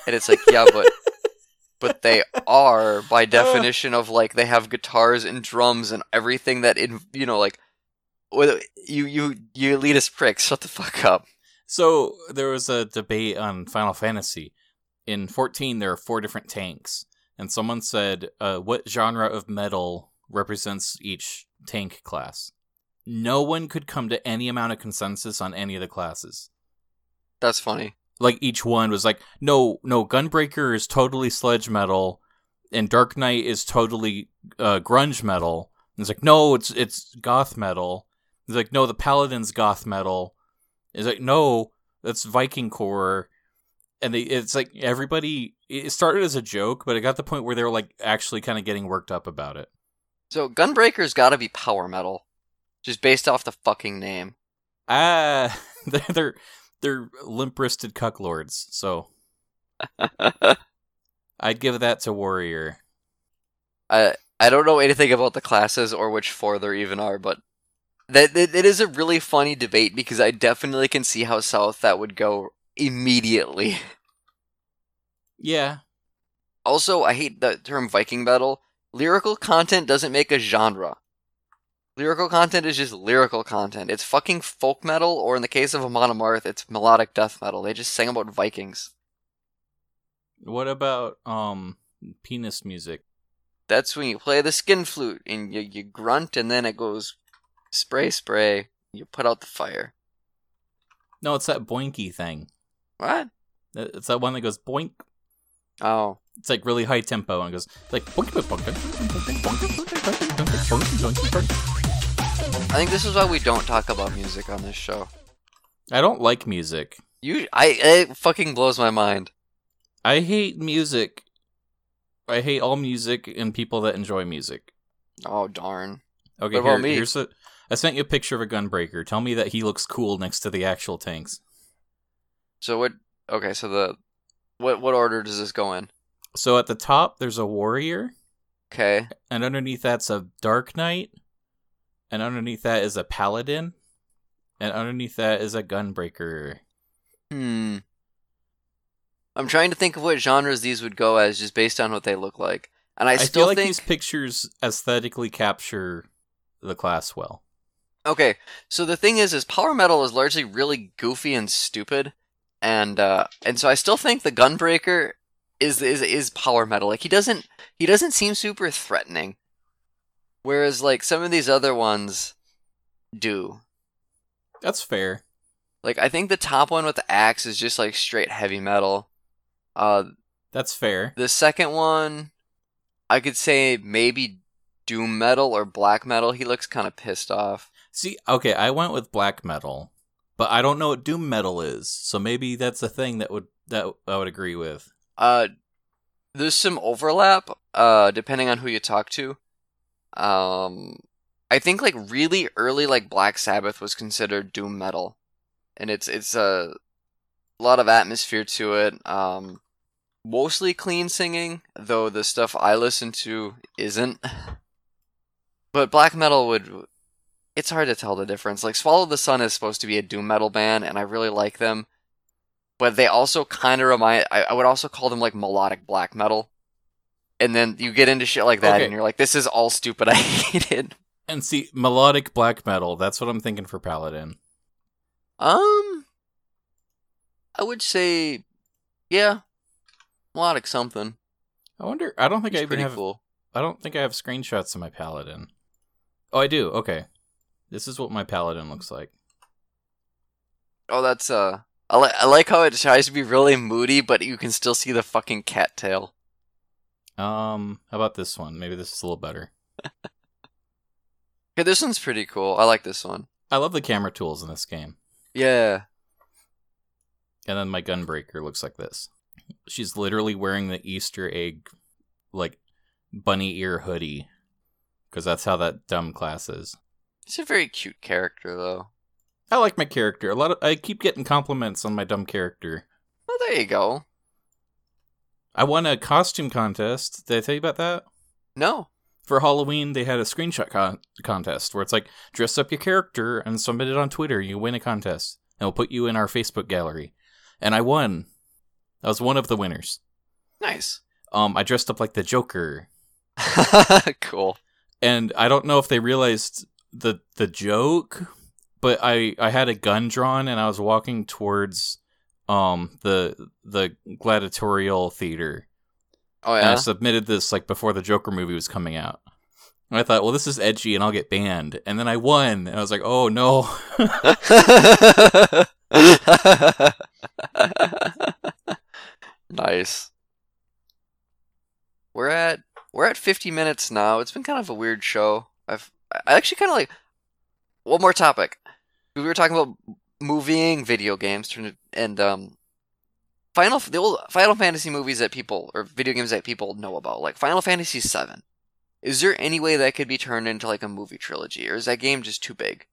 B: And it's like, yeah, but (laughs) but they are by definition of like they have guitars and drums and everything that in you know like you you you elitist pricks, shut the fuck up.
A: So there was a debate on Final Fantasy. In 14, there are four different tanks, and someone said, uh, "What genre of metal represents each tank class?" No one could come to any amount of consensus on any of the classes.
B: That's funny.
A: Like each one was like, "No, no, Gunbreaker is totally sludge metal, and Dark Knight is totally uh, grunge metal." And it's like, "No, it's it's goth metal." It's like, "No, the Paladin's goth metal." It's like, "No, that's Viking core." And they, it's like everybody. It started as a joke, but it got to the point where they were like actually kind of getting worked up about it.
B: So Gunbreaker's got to be power metal, just based off the fucking name.
A: Ah, (laughs) they're they're, they're limp-wristed cucklords. So (laughs) I'd give that to Warrior.
B: I I don't know anything about the classes or which four there even are, but that it, it is a really funny debate because I definitely can see how south that would go immediately.
A: Yeah,
B: Also, I hate the term Viking battle. Lyrical content doesn't make a genre. Lyrical content is just lyrical content. It's fucking folk metal, or in the case of Amon Amarth, it's melodic death metal. They just sang about Vikings.
A: What about um penis music?
B: That's when you play the skin flute and you, you grunt and then it goes spray spray. You put out the fire.
A: No, it's that boinky thing.
B: What?
A: It's that one that goes boink.
B: Oh.
A: It's like really high tempo and goes like boink, boink, boink boink boink boink boink boink boink boink.
B: I think this is why we don't talk about music on this show.
A: I don't like music.
B: You I it fucking blows my mind.
A: I hate music. I hate all music and people that enjoy music.
B: Oh darn.
A: Okay,
B: What about
A: here,
B: me?
A: here's a. I sent you a picture of a gunbreaker. Tell me that he looks cool next to the actual tanks.
B: So what okay, so the what what order does this go in?
A: So at the top, there's a warrior,
B: Okay.
A: and underneath that's a dark knight, and underneath that is a paladin, and underneath that is a gunbreaker.
B: Hmm. I'm trying to think of what genres these would go as just based on what they look like. And I,
A: I,
B: still
A: feel like
B: think
A: these pictures aesthetically capture the class well.
B: Okay, so the thing is, is power metal is largely really goofy and stupid, and uh, and so I still think the Gunbreaker is is is power metal. Like he doesn't he doesn't seem super threatening, whereas like some of these other ones do.
A: That's fair.
B: Like I think the top one with the axe is just like straight heavy metal. Uh,
A: That's fair.
B: the second one, I could say maybe doom metal or black metal. He looks kind of pissed off.
A: See, okay, I went with black metal, but I don't know what doom metal is. So maybe that's a thing that would that I would agree with.
B: Uh, there's some overlap. Uh, depending on who you talk to. Um, I think like really early, like Black Sabbath was considered doom metal, and it's it's a lot of atmosphere to it. Um, mostly clean singing, though the stuff I listen to isn't. (laughs) But black metal would. It's hard to tell the difference. Like Swallow the Sun is supposed to be a doom metal band, and I really like them but they also kind of remind I, I would also call them like melodic black metal and then you get into shit like that
A: Okay.
B: and you're like this is all stupid (laughs) i hate it
A: And see, melodic black metal, that's what I'm thinking for Paladin.
B: um i would say yeah melodic something
A: I wonder I don't think I even have
B: cool
A: I don't think I have screenshots of my Paladin. Oh, I do. Okay. This is what my Paladin looks like.
B: oh that's uh I, li- I like how it tries to be really moody but you can still see the fucking cattail
A: Um, how about this one? Maybe this is a little better.
B: Okay, this one's pretty cool. I like this one.
A: I love the camera tools in this game.
B: Yeah.
A: And then my gunbreaker looks like this. She's literally wearing the Easter egg, like bunny ear hoodie, because that's how that dumb class is.
B: He's a very cute character, though.
A: I like my character. A lot of I keep getting compliments on my dumb character.
B: Well, there you go.
A: I won a costume contest. Did I tell you about that?
B: No.
A: For Halloween, they had a screenshot con- contest where it's like dress up your character and submit it on Twitter. You win a contest, and we'll put you in our Facebook gallery. And I won. I was one of the winners.
B: Nice.
A: Um, I dressed up like the Joker, (laughs)
B: cool.
A: and I don't know if they realized the the joke, but I I had a gun drawn and I was walking towards um the the gladiatorial theater
B: Oh
A: and I
B: yeah.
A: submitted this like before the Joker movie was coming out. And I thought, well, this is edgy and I'll get banned. And then I won, and I was like, oh no. (laughs)
B: nice. We're at we're at 50 minutes now. It's been kind of a weird show. I've I actually kind of like one more topic. We were talking about movieing video games and um Final the old Final Fantasy movies that people or video games that people know about, like Final Fantasy 7. Is there any way that could be turned into like a movie trilogy or is that game just too big?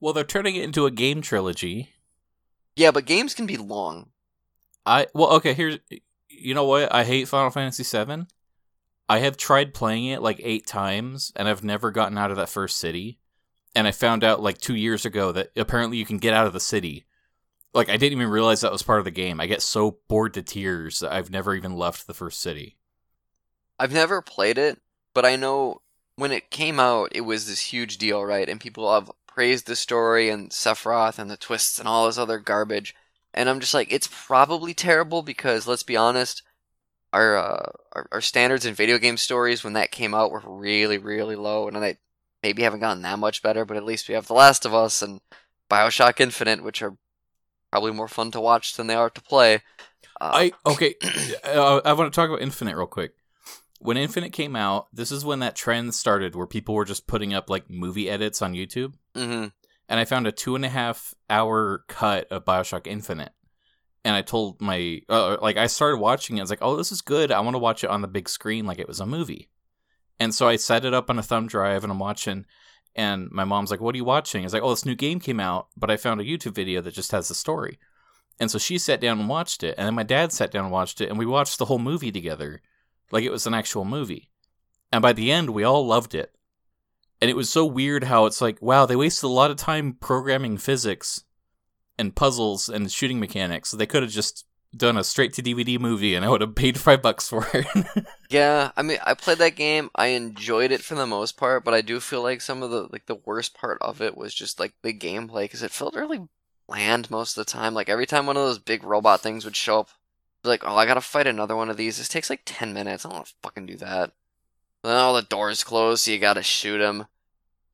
A: well, they're turning it into a game trilogy.
B: Yeah, but games can be long.
A: I well, okay, here's you know what? I hate Final Fantasy 7. I have tried playing it like 8 times and I've never gotten out of that first city. And I found out like 2 years ago that apparently you can get out of the city. Like I didn't even realize that was part of the game. I get so bored to tears that I've never even left the first city.
B: I've never played it, but I know when it came out, it was this huge deal, right? And people have praised the story and Sephiroth and the twists and all this other garbage. And I'm just like, it's probably terrible because let's be honest, our uh, our, our standards in video game stories when that came out were really really low, and they maybe haven't gotten that much better. But at least we have The Last of Us and Bioshock Infinite, which are probably more fun to watch than they are to play. Uh,
A: I (clears throat) okay. (clears throat) uh, I want to talk about Infinite real quick. When Infinite came out, this is when that trend started, where people were just putting up like movie edits on YouTube,
B: mhm.
A: and I found a two and a half hour cut of Bioshock Infinite, and I told my uh, like I started watching it. I was like, "Oh, this is good. I want to watch it on the big screen like it was a movie," and so I set it up on a thumb drive, and I'm watching. And my mom's like, "What are you watching?" I was like, "Oh, this new game came out, but I found a YouTube video that just has the story." And so she sat down and watched it, and then my dad sat down and watched it, and we watched the whole movie together, like it was an actual movie. And by the end, we all loved it. And it was so weird how it's like, wow, they wasted a lot of time programming physics and puzzles and shooting mechanics. They could have just done a straight to DVD movie, and I would have paid five bucks for it. (laughs)
B: Yeah, I mean, I played that game. I enjoyed it for the most part, but I do feel like some of the like the worst part of it was just like the gameplay because it felt really bland most of the time. Like every time one of those big robot things would show up, be like, oh, I gotta fight another one of these. This takes like ten minutes. I don't want to fucking do that. Then all the doors close, so you gotta shoot him.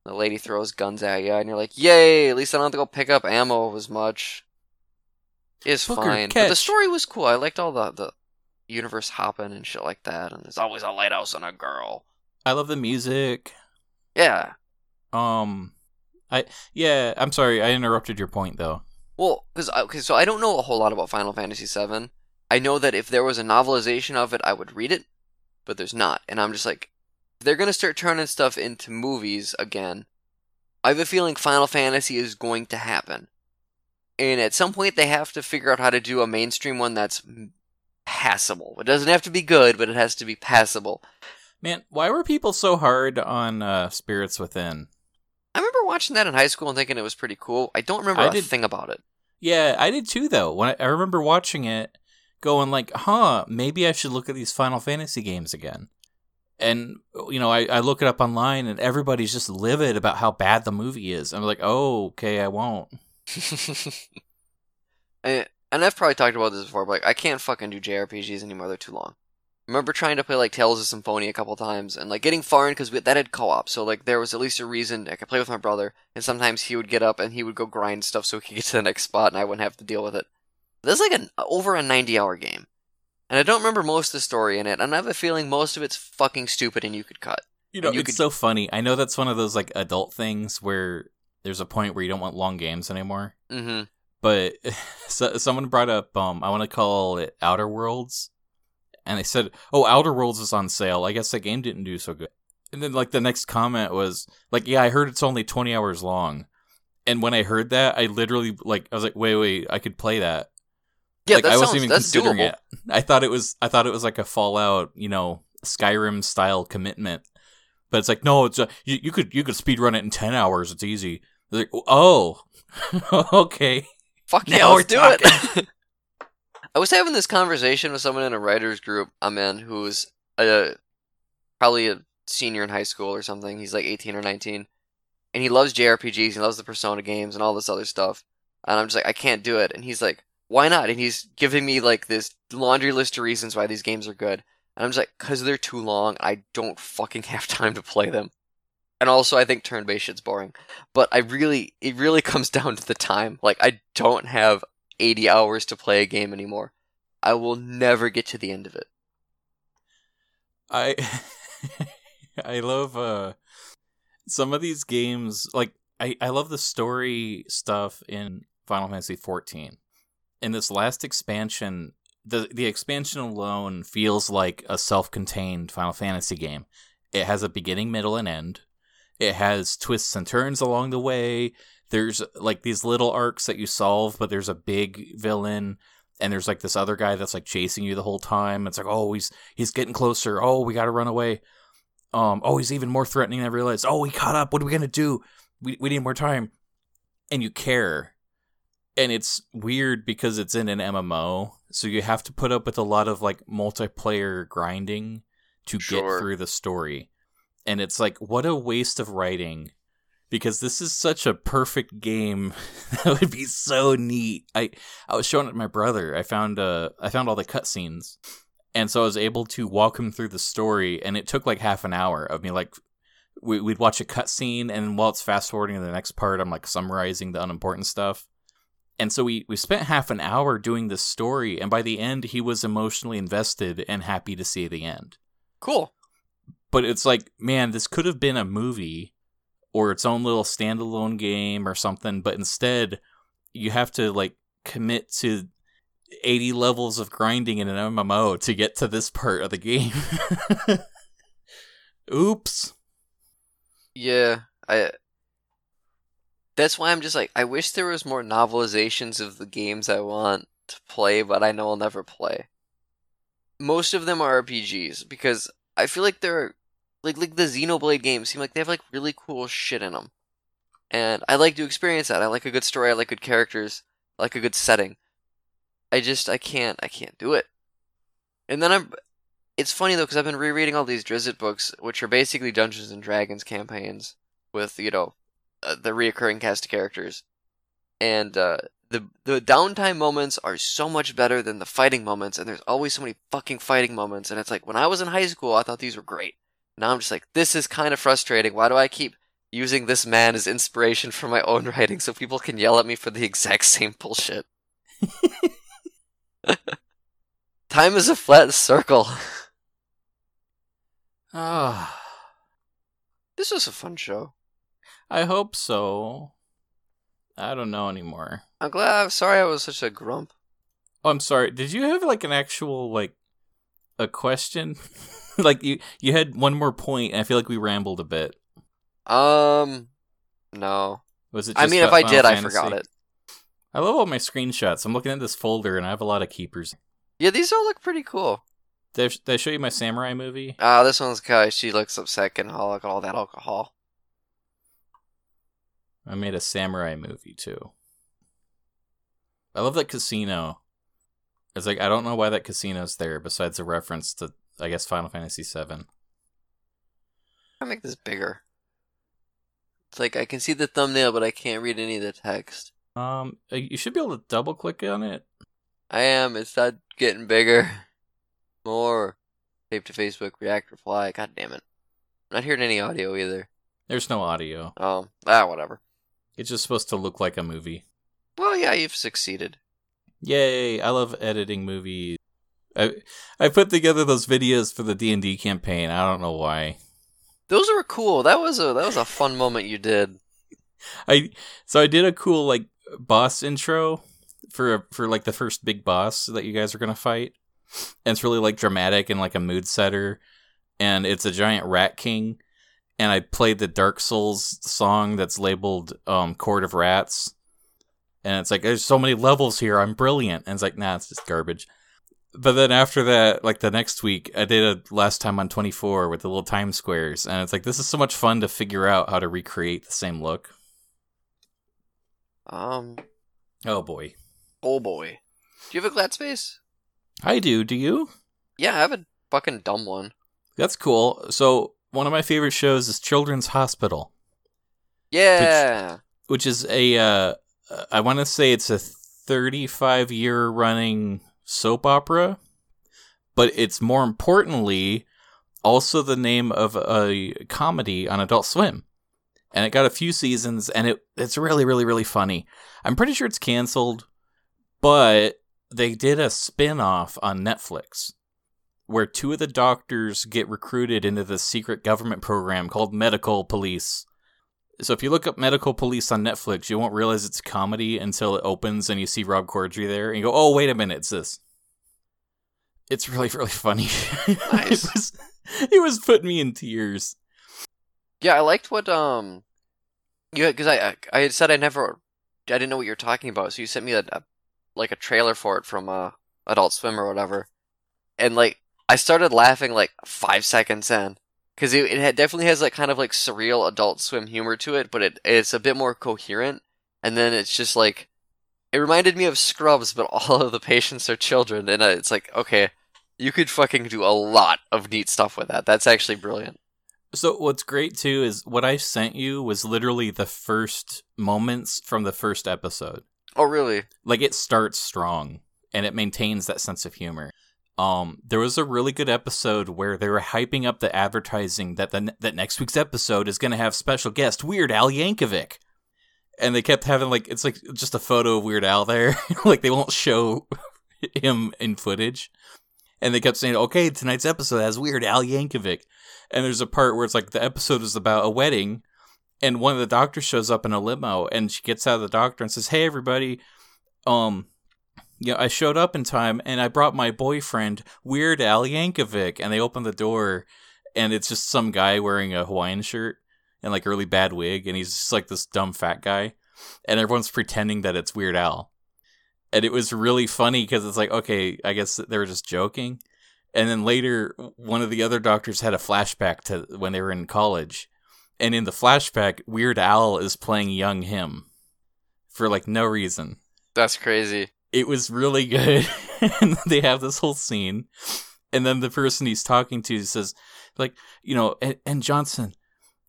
B: The lady throws guns at you, and you're like, yay! At least I don't have to go pick up ammo as much. It's
A: Booker,
B: fine, but the story was cool. I liked all the the universe hopping and shit like that. And there's always a lighthouse and a girl.
A: I love the music.
B: Yeah.
A: Um, I yeah. I'm sorry, I interrupted your point though.
B: Well, because okay, so I don't know a whole lot about Final Fantasy VII. I know that if there was a novelization of it, I would read it, but there's not, and I'm just like, if they're gonna start turning stuff into movies again. I have a feeling Final Fantasy is going to happen, and at some point they have to figure out how to do a mainstream one that's passable. It doesn't have to be good, but it has to be passable.
A: Man, why were people so hard on uh, Spirits Within?
B: I remember watching that in high school and thinking it was pretty cool. I don't remember
A: I
B: a
A: did-
B: thing about it.
A: Yeah, I did too. Though when I, I remember watching it, going like, "Huh, maybe I should look at these Final Fantasy games again." And you know, I, I look it up online, and everybody's just livid about how bad the movie is. I'm like, "Oh, okay, I won't." (laughs)
B: and, and I've probably talked about this before, but like, I can't fucking do JRPGs anymore. They're too long. I remember trying to play like Tales of Symphonia a couple times and like getting far in because that had co-op, so like there was at least a reason I could play with my brother. And sometimes he would get up and he would go grind stuff so he could get to the next spot, and I wouldn't have to deal with it. This is like an over a ninety-hour game, and I don't remember most of the story in it. And I have a feeling most of it's fucking stupid and you could cut.
A: You know,
B: you
A: it's
B: could-
A: so funny. I know that's one of those like adult things where there's a point where you don't want long games anymore.
B: Mm-hmm.
A: But (laughs) so, someone brought up, um, I want to call it Outer Worlds, and they said, "Oh, Outer Worlds is on sale. I guess that game didn't do so good." And then like the next comment was like, "Yeah, I heard it's only twenty hours long." And when I heard that, I literally like I was like, "Wait, wait, I could play that."
B: Yeah,
A: like
B: that
A: I wasn't
B: sounds,
A: even
B: that's
A: considering
B: doable.
A: it. (laughs) I thought it was I thought it was like a Fallout, you know, Skyrim style commitment. But it's like no, it's a, you, you could you could speed run it in ten hours. It's easy. It's like oh, (laughs) okay.
B: Fuck yeah,
A: Now
B: let's do
A: we're
B: it. (laughs) I was having this conversation with someone in a writers group I'm in who's a, probably a senior in high school or something. He's like 18 or 19. And he loves JRPGs, he loves the Persona games and all this other stuff. And I'm just like, I can't do it. And he's like, why not? And he's giving me like this laundry list of reasons why these games are good. And I'm just like, because they're too long. I don't fucking (laughs) have time to play them. And also, I think turn based shit's boring. But I really, it really (laughs) comes down to the time. Like, I don't have 80 hours to play a game anymore. I will never get to the end of it.
A: I (laughs) I love uh some of these games like I I love the story stuff in Final Fantasy 14. In this last expansion, the the expansion alone feels like a self-contained Final Fantasy game. It has a beginning, middle, and end. It has twists and turns along the way. There's like these little arcs that you solve, but there's a big villain and there's like this other guy that's like chasing you the whole time. It's like, oh, he's he's getting closer. Oh, we got to run away. Um, oh, he's even more threatening than I realized. Oh, we caught up. What are we gonna do? We we need more time. And you care, and it's weird because it's in an MMO, so you have to put up with a lot of like multiplayer grinding to
B: Sure.
A: get through the story. And it's like, what a waste of writing. Because this is such a perfect game (laughs) that would be so neat. I I was showing it to my brother. I found uh I found all the cutscenes, and so I was able to walk him through the story. And it took like half an hour of me like we, we'd watch a cutscene, and while it's fast forwarding to the next part, I'm like summarizing the unimportant stuff. And so we we spent half an hour doing this story, and by the end, he was emotionally invested and happy to see the end.
B: Cool.
A: But it's like, man, this could have been a movie or its own little standalone game or something, but instead you have to like commit to 80 levels of grinding in an MMO to get to this part of the game. (laughs) Oops.
B: Yeah, I. That's why I'm just like, I wish there was more novelizations of the games I want to play, but I know I'll never play. Most of them are RPGs because I feel like they're like like the Xenoblade games seem like they have like really cool shit in them, and I like to experience that. I like a good story. I like good characters. I like a good setting. I just I can't I can't do it. And then I'm it's funny though because I've been rereading all these Drizzt books, which are basically Dungeons and Dragons campaigns with you know uh, the reoccurring cast of characters, and uh, the the downtime moments are so much better than the fighting moments, and there's always so many fucking fighting moments, and it's like when I was in high school, I thought these were great. Now I'm just like, this is kind of frustrating. Why do I keep using this man as inspiration for my own (laughs) writing so people can yell at me for the exact same bullshit? (laughs) Time is a flat circle. (laughs)
A: Ah,
B: This was a fun show.
A: I hope so. I don't know anymore.
B: I'm glad. I'm sorry I was such a grump.
A: Oh, I'm sorry. Did you have like an actual like a question? (laughs) like you you had one more point, and I feel like we rambled a bit.
B: Um, no.
A: Was it?
B: I mean, if I did, I forgot it.
A: I love all my screenshots. I'm looking at this folder, and I have a lot of keepers.
B: Yeah, these all look pretty cool.
A: Did I, did I show you my samurai movie?
B: Ah, this one's guy. She looks upset and all, all that alcohol.
A: I made a samurai movie too. I love that casino. It's like I don't know why that casino's there, besides a reference to I guess Final Fantasy VII.
B: I make this bigger. It's like I can see the thumbnail, but I can't read any of the text.
A: Um, uh, you should be able to double click on it.
B: I am. It's not getting bigger. (laughs) More. Tape to Facebook, react, reply. God damn it. I'm not hearing any audio either.
A: There's no audio.
B: Oh, ah, whatever.
A: It's just supposed to look like a movie.
B: Well, yeah, you've succeeded.
A: Yay! I love editing movies. I I put together those videos for the D and D campaign. I don't know why.
B: Those were cool. That was a that was a fun moment you did.
A: I so I did a cool like boss intro for for like the first big boss that you guys are gonna fight, and it's really like dramatic and like a mood setter, and it's a giant rat king, and I played the Dark Souls song that's labeled um Court of Rats, and it's like there's so many levels here, I'm brilliant, and it's like nah, it's just garbage. But then after that, like the next week, I did a last time on 24 with the little time squares, and it's like this is so much fun to figure out how to recreate the same look.
B: Um.
A: Oh boy.
B: Oh boy. Do you have a glad space?
A: I do. Do you?
B: Yeah, I have a fucking dumb one.
A: That's cool. So one of my favorite shows is Children's Hospital,
B: Yeah.
A: which is a uh, I want to say it's a 35 year running soap opera, but it's more importantly also the name of a comedy on Adult Swim. And it got a few seasons and it it's really really really funny. I'm pretty sure it's canceled, but they did a spin-off on Netflix where two of the doctors get recruited into this secret government program called Medical Police. So if you look up Medical Police on Netflix, you won't realize it's a comedy until it opens and you see Rob Corddry there, and you go, "Oh, wait a minute, it's this." It's really, (laughs) really funny.
B: Nice. (laughs)
A: it was, it was putting me in tears.
B: Yeah, I liked what um, you because I I I had said I never I didn't know what you were talking about, so you sent me a, a like a trailer for it from uh Adult Swim or whatever, and like I started laughing like five seconds in because it, it definitely has like kind of like surreal Adult Swim humor to it, but it it's a bit more coherent, and then it's just like it reminded me of Scrubs, but (laughs) all of the patients are children, and uh, it's like okay. You could fucking do a lot of neat stuff with that. That's actually brilliant.
A: So what's great too is what I sent you was literally the first moments from the first episode.
B: Oh, really?
A: like it starts strong and it maintains that sense of humor. Um, there was a really good episode where they were hyping up the advertising that the that next week's episode is going to have special guest Weird Al Yankovic, and they kept having like it's like just a photo of Weird Al there, (laughs) like they won't show (laughs) him in footage, and they kept saying, "Okay, tonight's episode has Weird Al Yankovic," and there's a part where it's like the episode is about a wedding, and one of the doctors shows up in a limo, and she gets out of the doctor and says, "Hey, everybody." um you know, I showed up in time and I brought my boyfriend, Weird Al Yankovic, and they open the door and it's just some guy wearing a Hawaiian shirt and like a really bad wig and he's just like this dumb fat guy and everyone's pretending that it's Weird Al. And it was really funny because it's like, okay, I guess they were just joking. And then later, one of the other doctors had a flashback to when they were in college. And in the flashback, Weird Al is playing young him for like no reason
B: That's crazy.
A: It was really good. (laughs) and they have this whole scene, and then the person he's talking to says, like, you know, and, and Johnson,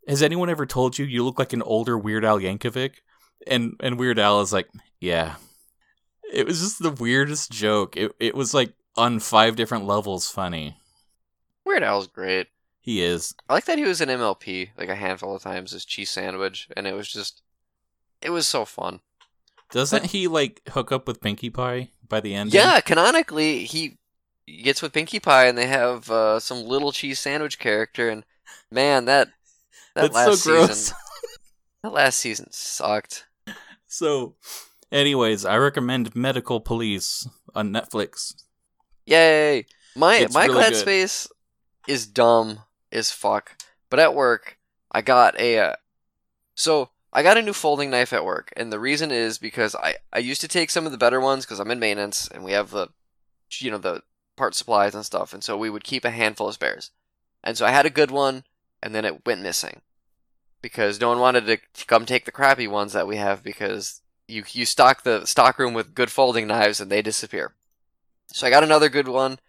A: has anyone ever told you you look like an older Weird Al Yankovic? And and Weird Al is like, yeah. It was just the weirdest joke. It it was like on five different levels funny.
B: Weird Al's great.
A: He is.
B: I like that he was in MLP like a handful of times as cheese sandwich, and it was just, it was so fun.
A: Doesn't he like hook up with Pinkie Pie by the end?
B: Yeah, canonically he gets with Pinkie Pie, and they have uh, some little cheese sandwich character, and man, that that
A: That's
B: last
A: so gross.
B: season, (laughs) that last season sucked.
A: So, anyways, I recommend Medical Police on Netflix.
B: Yay! My
A: It's
B: my
A: really
B: glad
A: good.
B: space is dumb as fuck. But at work, I got a uh, so I got a new folding knife at work, and the reason is because I I used to take some of the better ones because I'm in maintenance and we have the you know the part supplies and stuff, and so we would keep a handful of spares. And so I had a good one, and then it went missing because no one wanted to come take the crappy ones that we have because you you stock the stock room with good folding knives and they disappear. So I got another good one,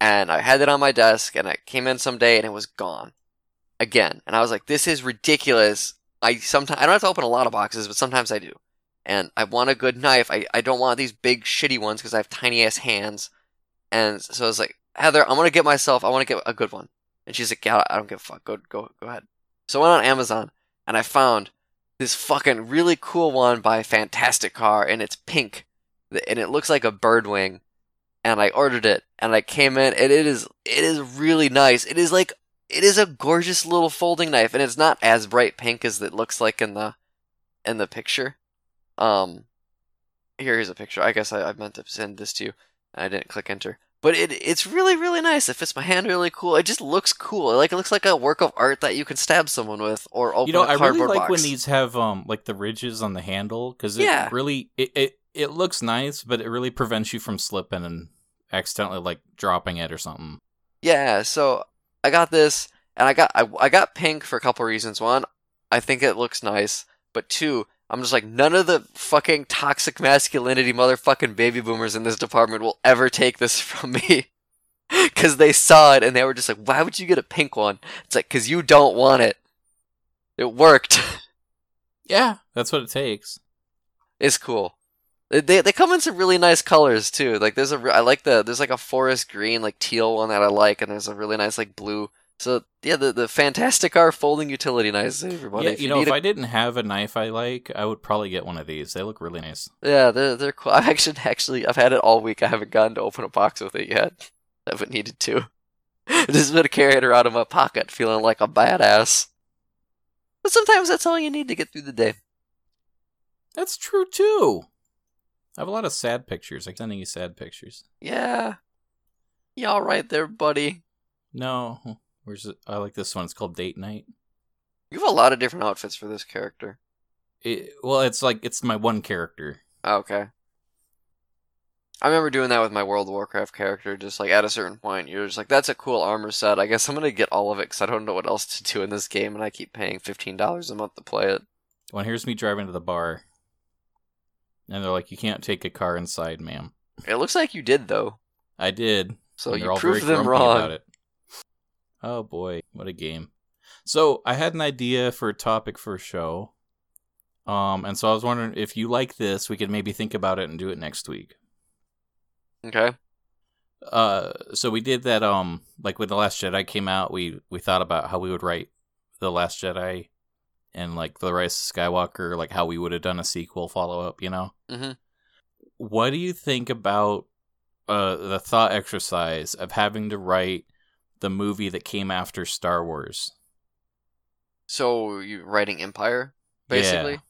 B: and I had it on my desk, and I came in someday and it was gone again. And I was like, "This is ridiculous." I sometimes I don't have to open a lot of boxes, but sometimes I do. And I want a good knife. I, I don't want these big shitty ones because I have tiny ass hands. And so I was like, Heather, I'm gonna get myself. I want to get a good one. And she's like, Yeah, I don't give a fuck. Go go go ahead. So I went on Amazon and I found this fucking really cool one by Fantastic Car, and it's pink, and it looks like a bird wing. And I ordered it, and I came in, and it is it is really nice. It is like it is a gorgeous little folding knife, and it's not as bright pink as it looks like in the in the picture. Um, here's a picture. I guess I, I meant to send this to you. and I didn't click enter. But it it's really really nice. It fits my hand really cool. It just looks cool. Like it looks like a work of art that you can stab someone with or open
A: you know,
B: a
A: I
B: cardboard
A: really like
B: box.
A: when these have um like the ridges on the handle because it
B: Yeah.
A: really it, it it looks nice, but it really prevents you from slipping and accidentally like dropping it or something.
B: Yeah, so I got this, and I got I, I got pink for a couple reasons. One, I think it looks nice, but two, I'm just like none of the fucking toxic masculinity motherfucking baby boomers in this department will ever take this (laughs) from me. Cause they saw it and they were just like, "Why would you get a pink one?" It's like, "Cause you don't want it." It worked. (laughs)
A: Yeah, that's what it takes.
B: it's cool. They, they come in some really nice colors too. Like there's a I like the there's like a forest green like teal one that I like, and there's a really nice like blue. So yeah, the the fantastic R folding utility knives, everybody.
A: yeah,
B: If
A: you know, if
B: a-
A: I didn't have a knife I like, I would probably get one of these. They look really nice.
B: yeah, they're they're cool. (laughs) I've actually actually I've had it all week. I haven't gotten to open a box with it yet. (laughs) I haven't needed to. (laughs) I just been carrying it around in my pocket, feeling like a badass. But sometimes that's all you need to get through the day.
A: That's true too. I have a lot of sad pictures. I'm sending you sad pictures.
B: Yeah. You all right there, buddy?
A: No, where's it? I like this one. It's called Date Night.
B: You have a lot of different outfits for this character.
A: It, well, it's like it's my one character.
B: Oh, Okay. I remember doing that with my World of Warcraft character. Just like at a certain point, you're just like, "That's a cool armor set. I guess I'm gonna get all of it because I don't know what else to do in this game, and I keep paying fifteen dollars a month to play it."
A: Well, here's me driving to the bar, and they're like, "You can't take a car inside, ma'am."
B: It looks like you did though,
A: I did.
B: so you proved them wrong.
A: About it. Oh boy, what a game! So I had an idea for a topic for a show, um, and so I was wondering if you like this, we could maybe think about it and do it next week.
B: Okay.
A: Uh, so we did that. Um, like when the Last Jedi came out, we we thought about how we would write the Last Jedi, and like the Rise of Skywalker, like how we would have done a sequel follow up. You know,
B: Mhm.
A: what do you think about uh the thought exercise of having to write the movie that came after Star Wars?
B: So you're writing Empire,
A: Yeah.
B: basically.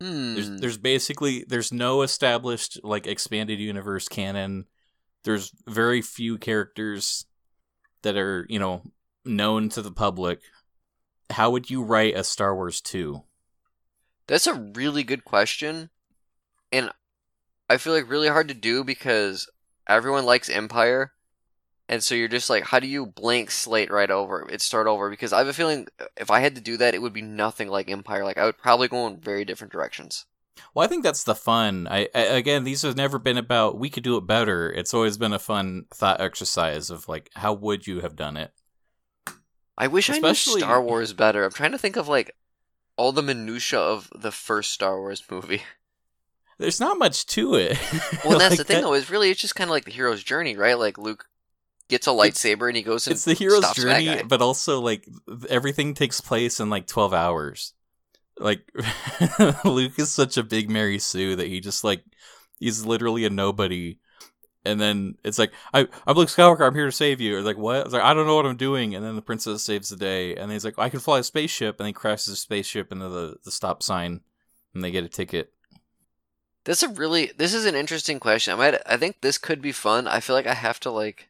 B: Hmm.
A: There's there's basically there's no established like expanded universe canon. There's very few characters that are, you know, known to the public. How would you write a Star Wars 2?
B: That's a really good question. And I feel like really hard to do because everyone likes Empire. And so you're just like, how do you blank slate right over it, start over? Because I have a feeling uh, if I had to do that, it would be nothing like Empire. Like I would probably go in very different directions.
A: Well, I think that's the fun. I, I again, these have never been about we could do it better. It's always been a fun thought exercise of like how would you have done it?
B: I wish I knew Star Wars better. I'm trying to think of like all the minutia of the first Star Wars movie. (laughs)
A: There's not much to it. (laughs)
B: Well, and that's
A: Like
B: the thing
A: that-
B: though, is really it's just kind of like the hero's journey, right? Like Luke gets a
A: It's-
B: lightsaber and he goes and
A: it's the hero's journey, but also like everything takes place in like twelve hours. Like (laughs) Luke is such a big Mary Sue that he just like he's literally a nobody. And then it's like I I'm Luke Skywalker. I'm here to save you. Or like what? It's like I don't know what I'm doing. And then the princess saves the day. And he's like I can fly a spaceship. And he crashes a spaceship into the the stop sign, and they get a ticket.
B: That's a really this is an interesting question. I might I think this could be fun. I feel like I have to like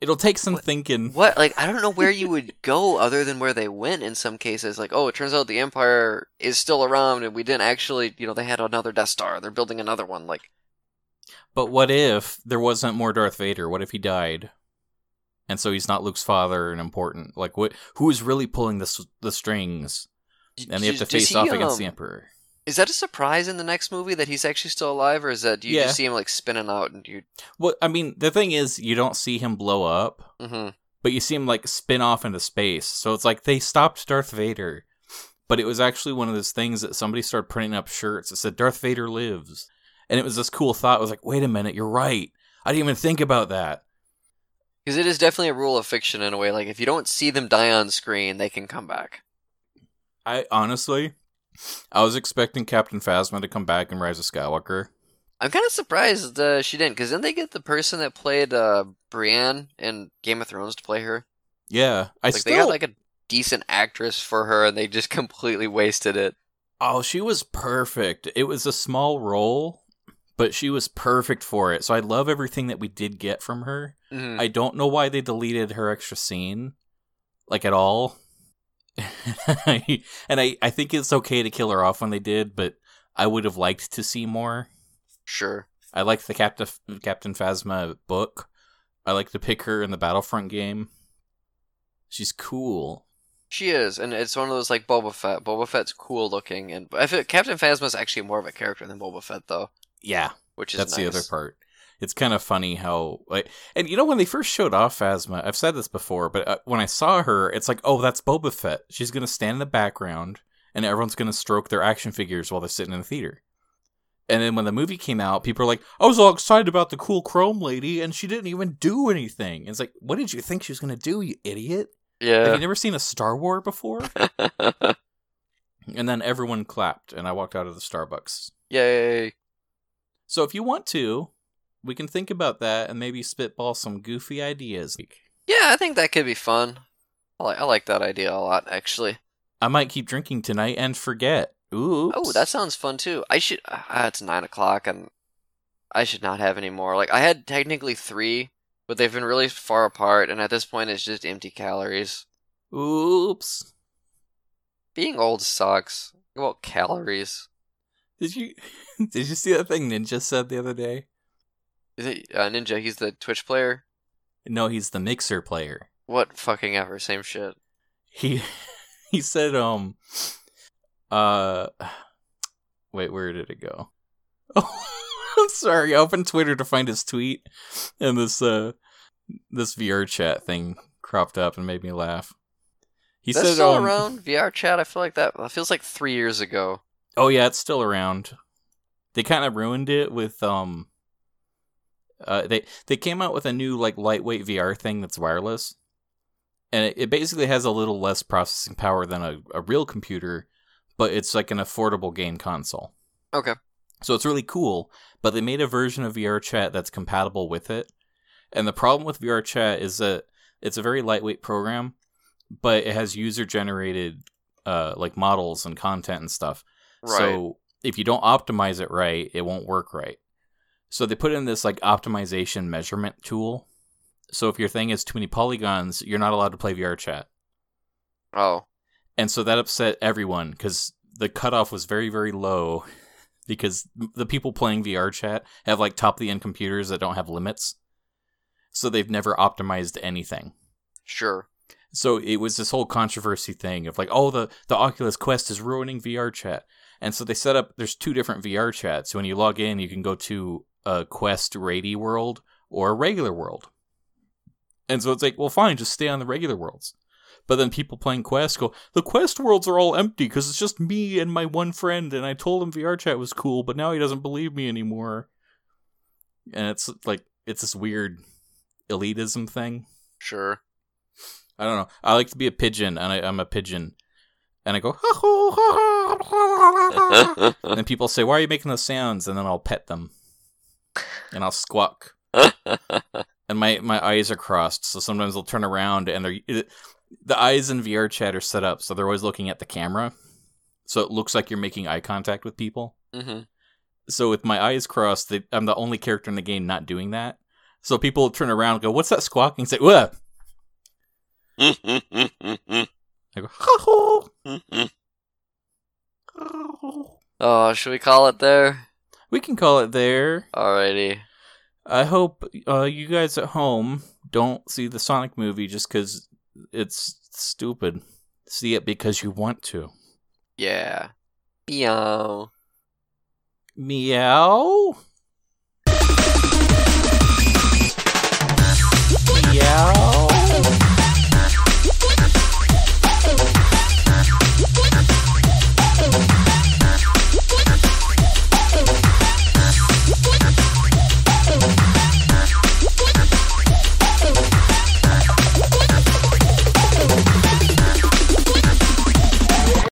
A: It'll take some
B: What-
A: thinking.
B: what like I don't know where you would go other than where they went in some cases. Like, oh, it turns out the Empire is still around and we didn't actually you know, they had another Death Star. They're building another one. Like
A: But what if there wasn't more Darth Vader? What if he died? And so he's not Luke's father and important. Like what who is really pulling the the strings? And they have to
B: does
A: face
B: he,
A: off against the
B: um,
A: emperor.
B: Is that a surprise in the next movie that he's actually still alive, or is that do you
A: Yeah.
B: just see him like spinning out and you?
A: Well, I mean, the thing is you don't see him blow up,
B: hmm
A: but you see him like spin off into space. So it's like they stopped Darth Vader. But it was actually one of those things that somebody started printing up shirts that said Darth Vader lives. And it was this cool thought. It was like, wait a minute, you're right. I didn't even think about that.
B: Because it is definitely a rule of fiction in a way. Like if you don't see them die on screen, they can come back.
A: I honestly, I was expecting Captain Phasma to come back in Rise of Skywalker.
B: I'm kind of surprised uh, she didn't, because didn't they get the person that played uh, Brienne in Game of Thrones to play her?
A: Yeah, I
B: Like
A: still.
B: they got like a decent actress for her, and they just (laughs) completely wasted it.
A: oh, she was perfect. It was a small role, but she was perfect for it. So I love everything that we did get from her.
B: Mhm.
A: I don't know why they deleted her extra scene, like at all. (laughs) and I, I think it's okay to kill her off when they did, but I would have liked to see more.
B: Sure.
A: I liked the Captain Captain Phasma book. I like to pick her in the Battlefront game. She's cool.
B: She is, and it's one of those like Boba Fett. Boba Fett's cool looking, and I feel Captain Phasma is actually more of a character than Boba Fett, though,
A: Yeah,
B: which is
A: that's the other part. It's kind of funny how like, and you know when they first showed off Phasma, I've said this before, but uh, when I saw her, it's like, oh, that's Boba Fett. She's gonna stand in the background, and everyone's gonna stroke their action figures while they're sitting in the theater. And then when the movie came out, people are like, I was all excited about the cool Chrome lady, and she didn't even do anything. And it's like, what did you think she was gonna do, you idiot? Have
B: Yeah.
A: you never seen a Star War before? (laughs) And then everyone clapped, and I walked out of the Starbucks.
B: Yay.
A: So if you want to, we can think about that and maybe spitball some goofy ideas.
B: Yeah, I think that could be fun. I like I like that idea a lot, actually.
A: I might keep drinking tonight and forget. Ooh.
B: Oh, that sounds fun too. I should. Uh, it's nine o'clock, and I should not have any more. Like I had technically three, but they've been really far apart, and at this point, it's just empty calories.
A: Oops.
B: Being old sucks. About calories.
A: Did you (laughs) did you see that thing Ninja said the other day?
B: Is it uh, Ninja? He's the Twitch player.
A: No, he's the mixer player.
B: What fucking ever? Same shit.
A: He (laughs) he said um uh wait, where did it go? (laughs) Oh I'm sorry, I opened Twitter to find his tweet and this uh this VR chat thing cropped up and made me laugh. He
B: That's
A: said
B: still
A: um,
B: around VR chat. I feel like that. That feels like three years ago.
A: Oh yeah, it's still around. They kind of ruined it with um. Uh, they they came out with a new like lightweight VR thing that's wireless, and it, it basically has a little less processing power than a, a real computer, but it's like an affordable game console.
B: Okay.
A: So it's really cool, but they made a version of VR chat that's compatible with it. And the problem with VR chat is that it's a very lightweight program, but it has user generated uh like models and content and stuff.
B: Right.
A: So if you don't optimize it right, it won't work right. So they put in this like optimization measurement tool. So if your thing is too many polygons, you're not allowed to play VR chat.
B: oh.
A: And so that upset everyone because the cutoff was very, very low (laughs) because the people playing VR chat have like top of the end computers that don't have limits. So they've never optimized anything.
B: Sure.
A: So it was this whole controversy thing of like, oh, the, the Oculus Quest is ruining VR chat. And so they set up, there's two different VR chats. So when you log in, you can go to a Quest Rady world or a regular world. And so it's like, well, fine, just stay on the regular worlds. But then people playing Quest go, the Quest worlds are all empty because it's just me and my one friend, and I told him VR chat was cool, but now he doesn't believe me anymore. And it's like, it's this weird elitism thing.
B: Sure.
A: I don't know. I like to be a pigeon, and I, I'm a pigeon. And I go, and people say, why are you making those sounds? And then I'll pet them. And I'll squawk. And my, my eyes are crossed, so sometimes they'll turn around and they're the eyes in VR chat are set up so they're always looking at the camera, so it looks like you're making eye contact with people.
B: hmm
A: So with my eyes crossed, they, I'm the only character in the game not doing that. So people turn around and go, "What's that squawking?" Say, "What?" I go! (laughs) (laughs)
B: Oh, should we call it there?
A: We can call it there.
B: Alrighty.
A: I hope uh, you guys at home don't see the Sonic movie just because it's stupid. See it because you want to.
B: Yeah. Meow. Meow?
A: Meow?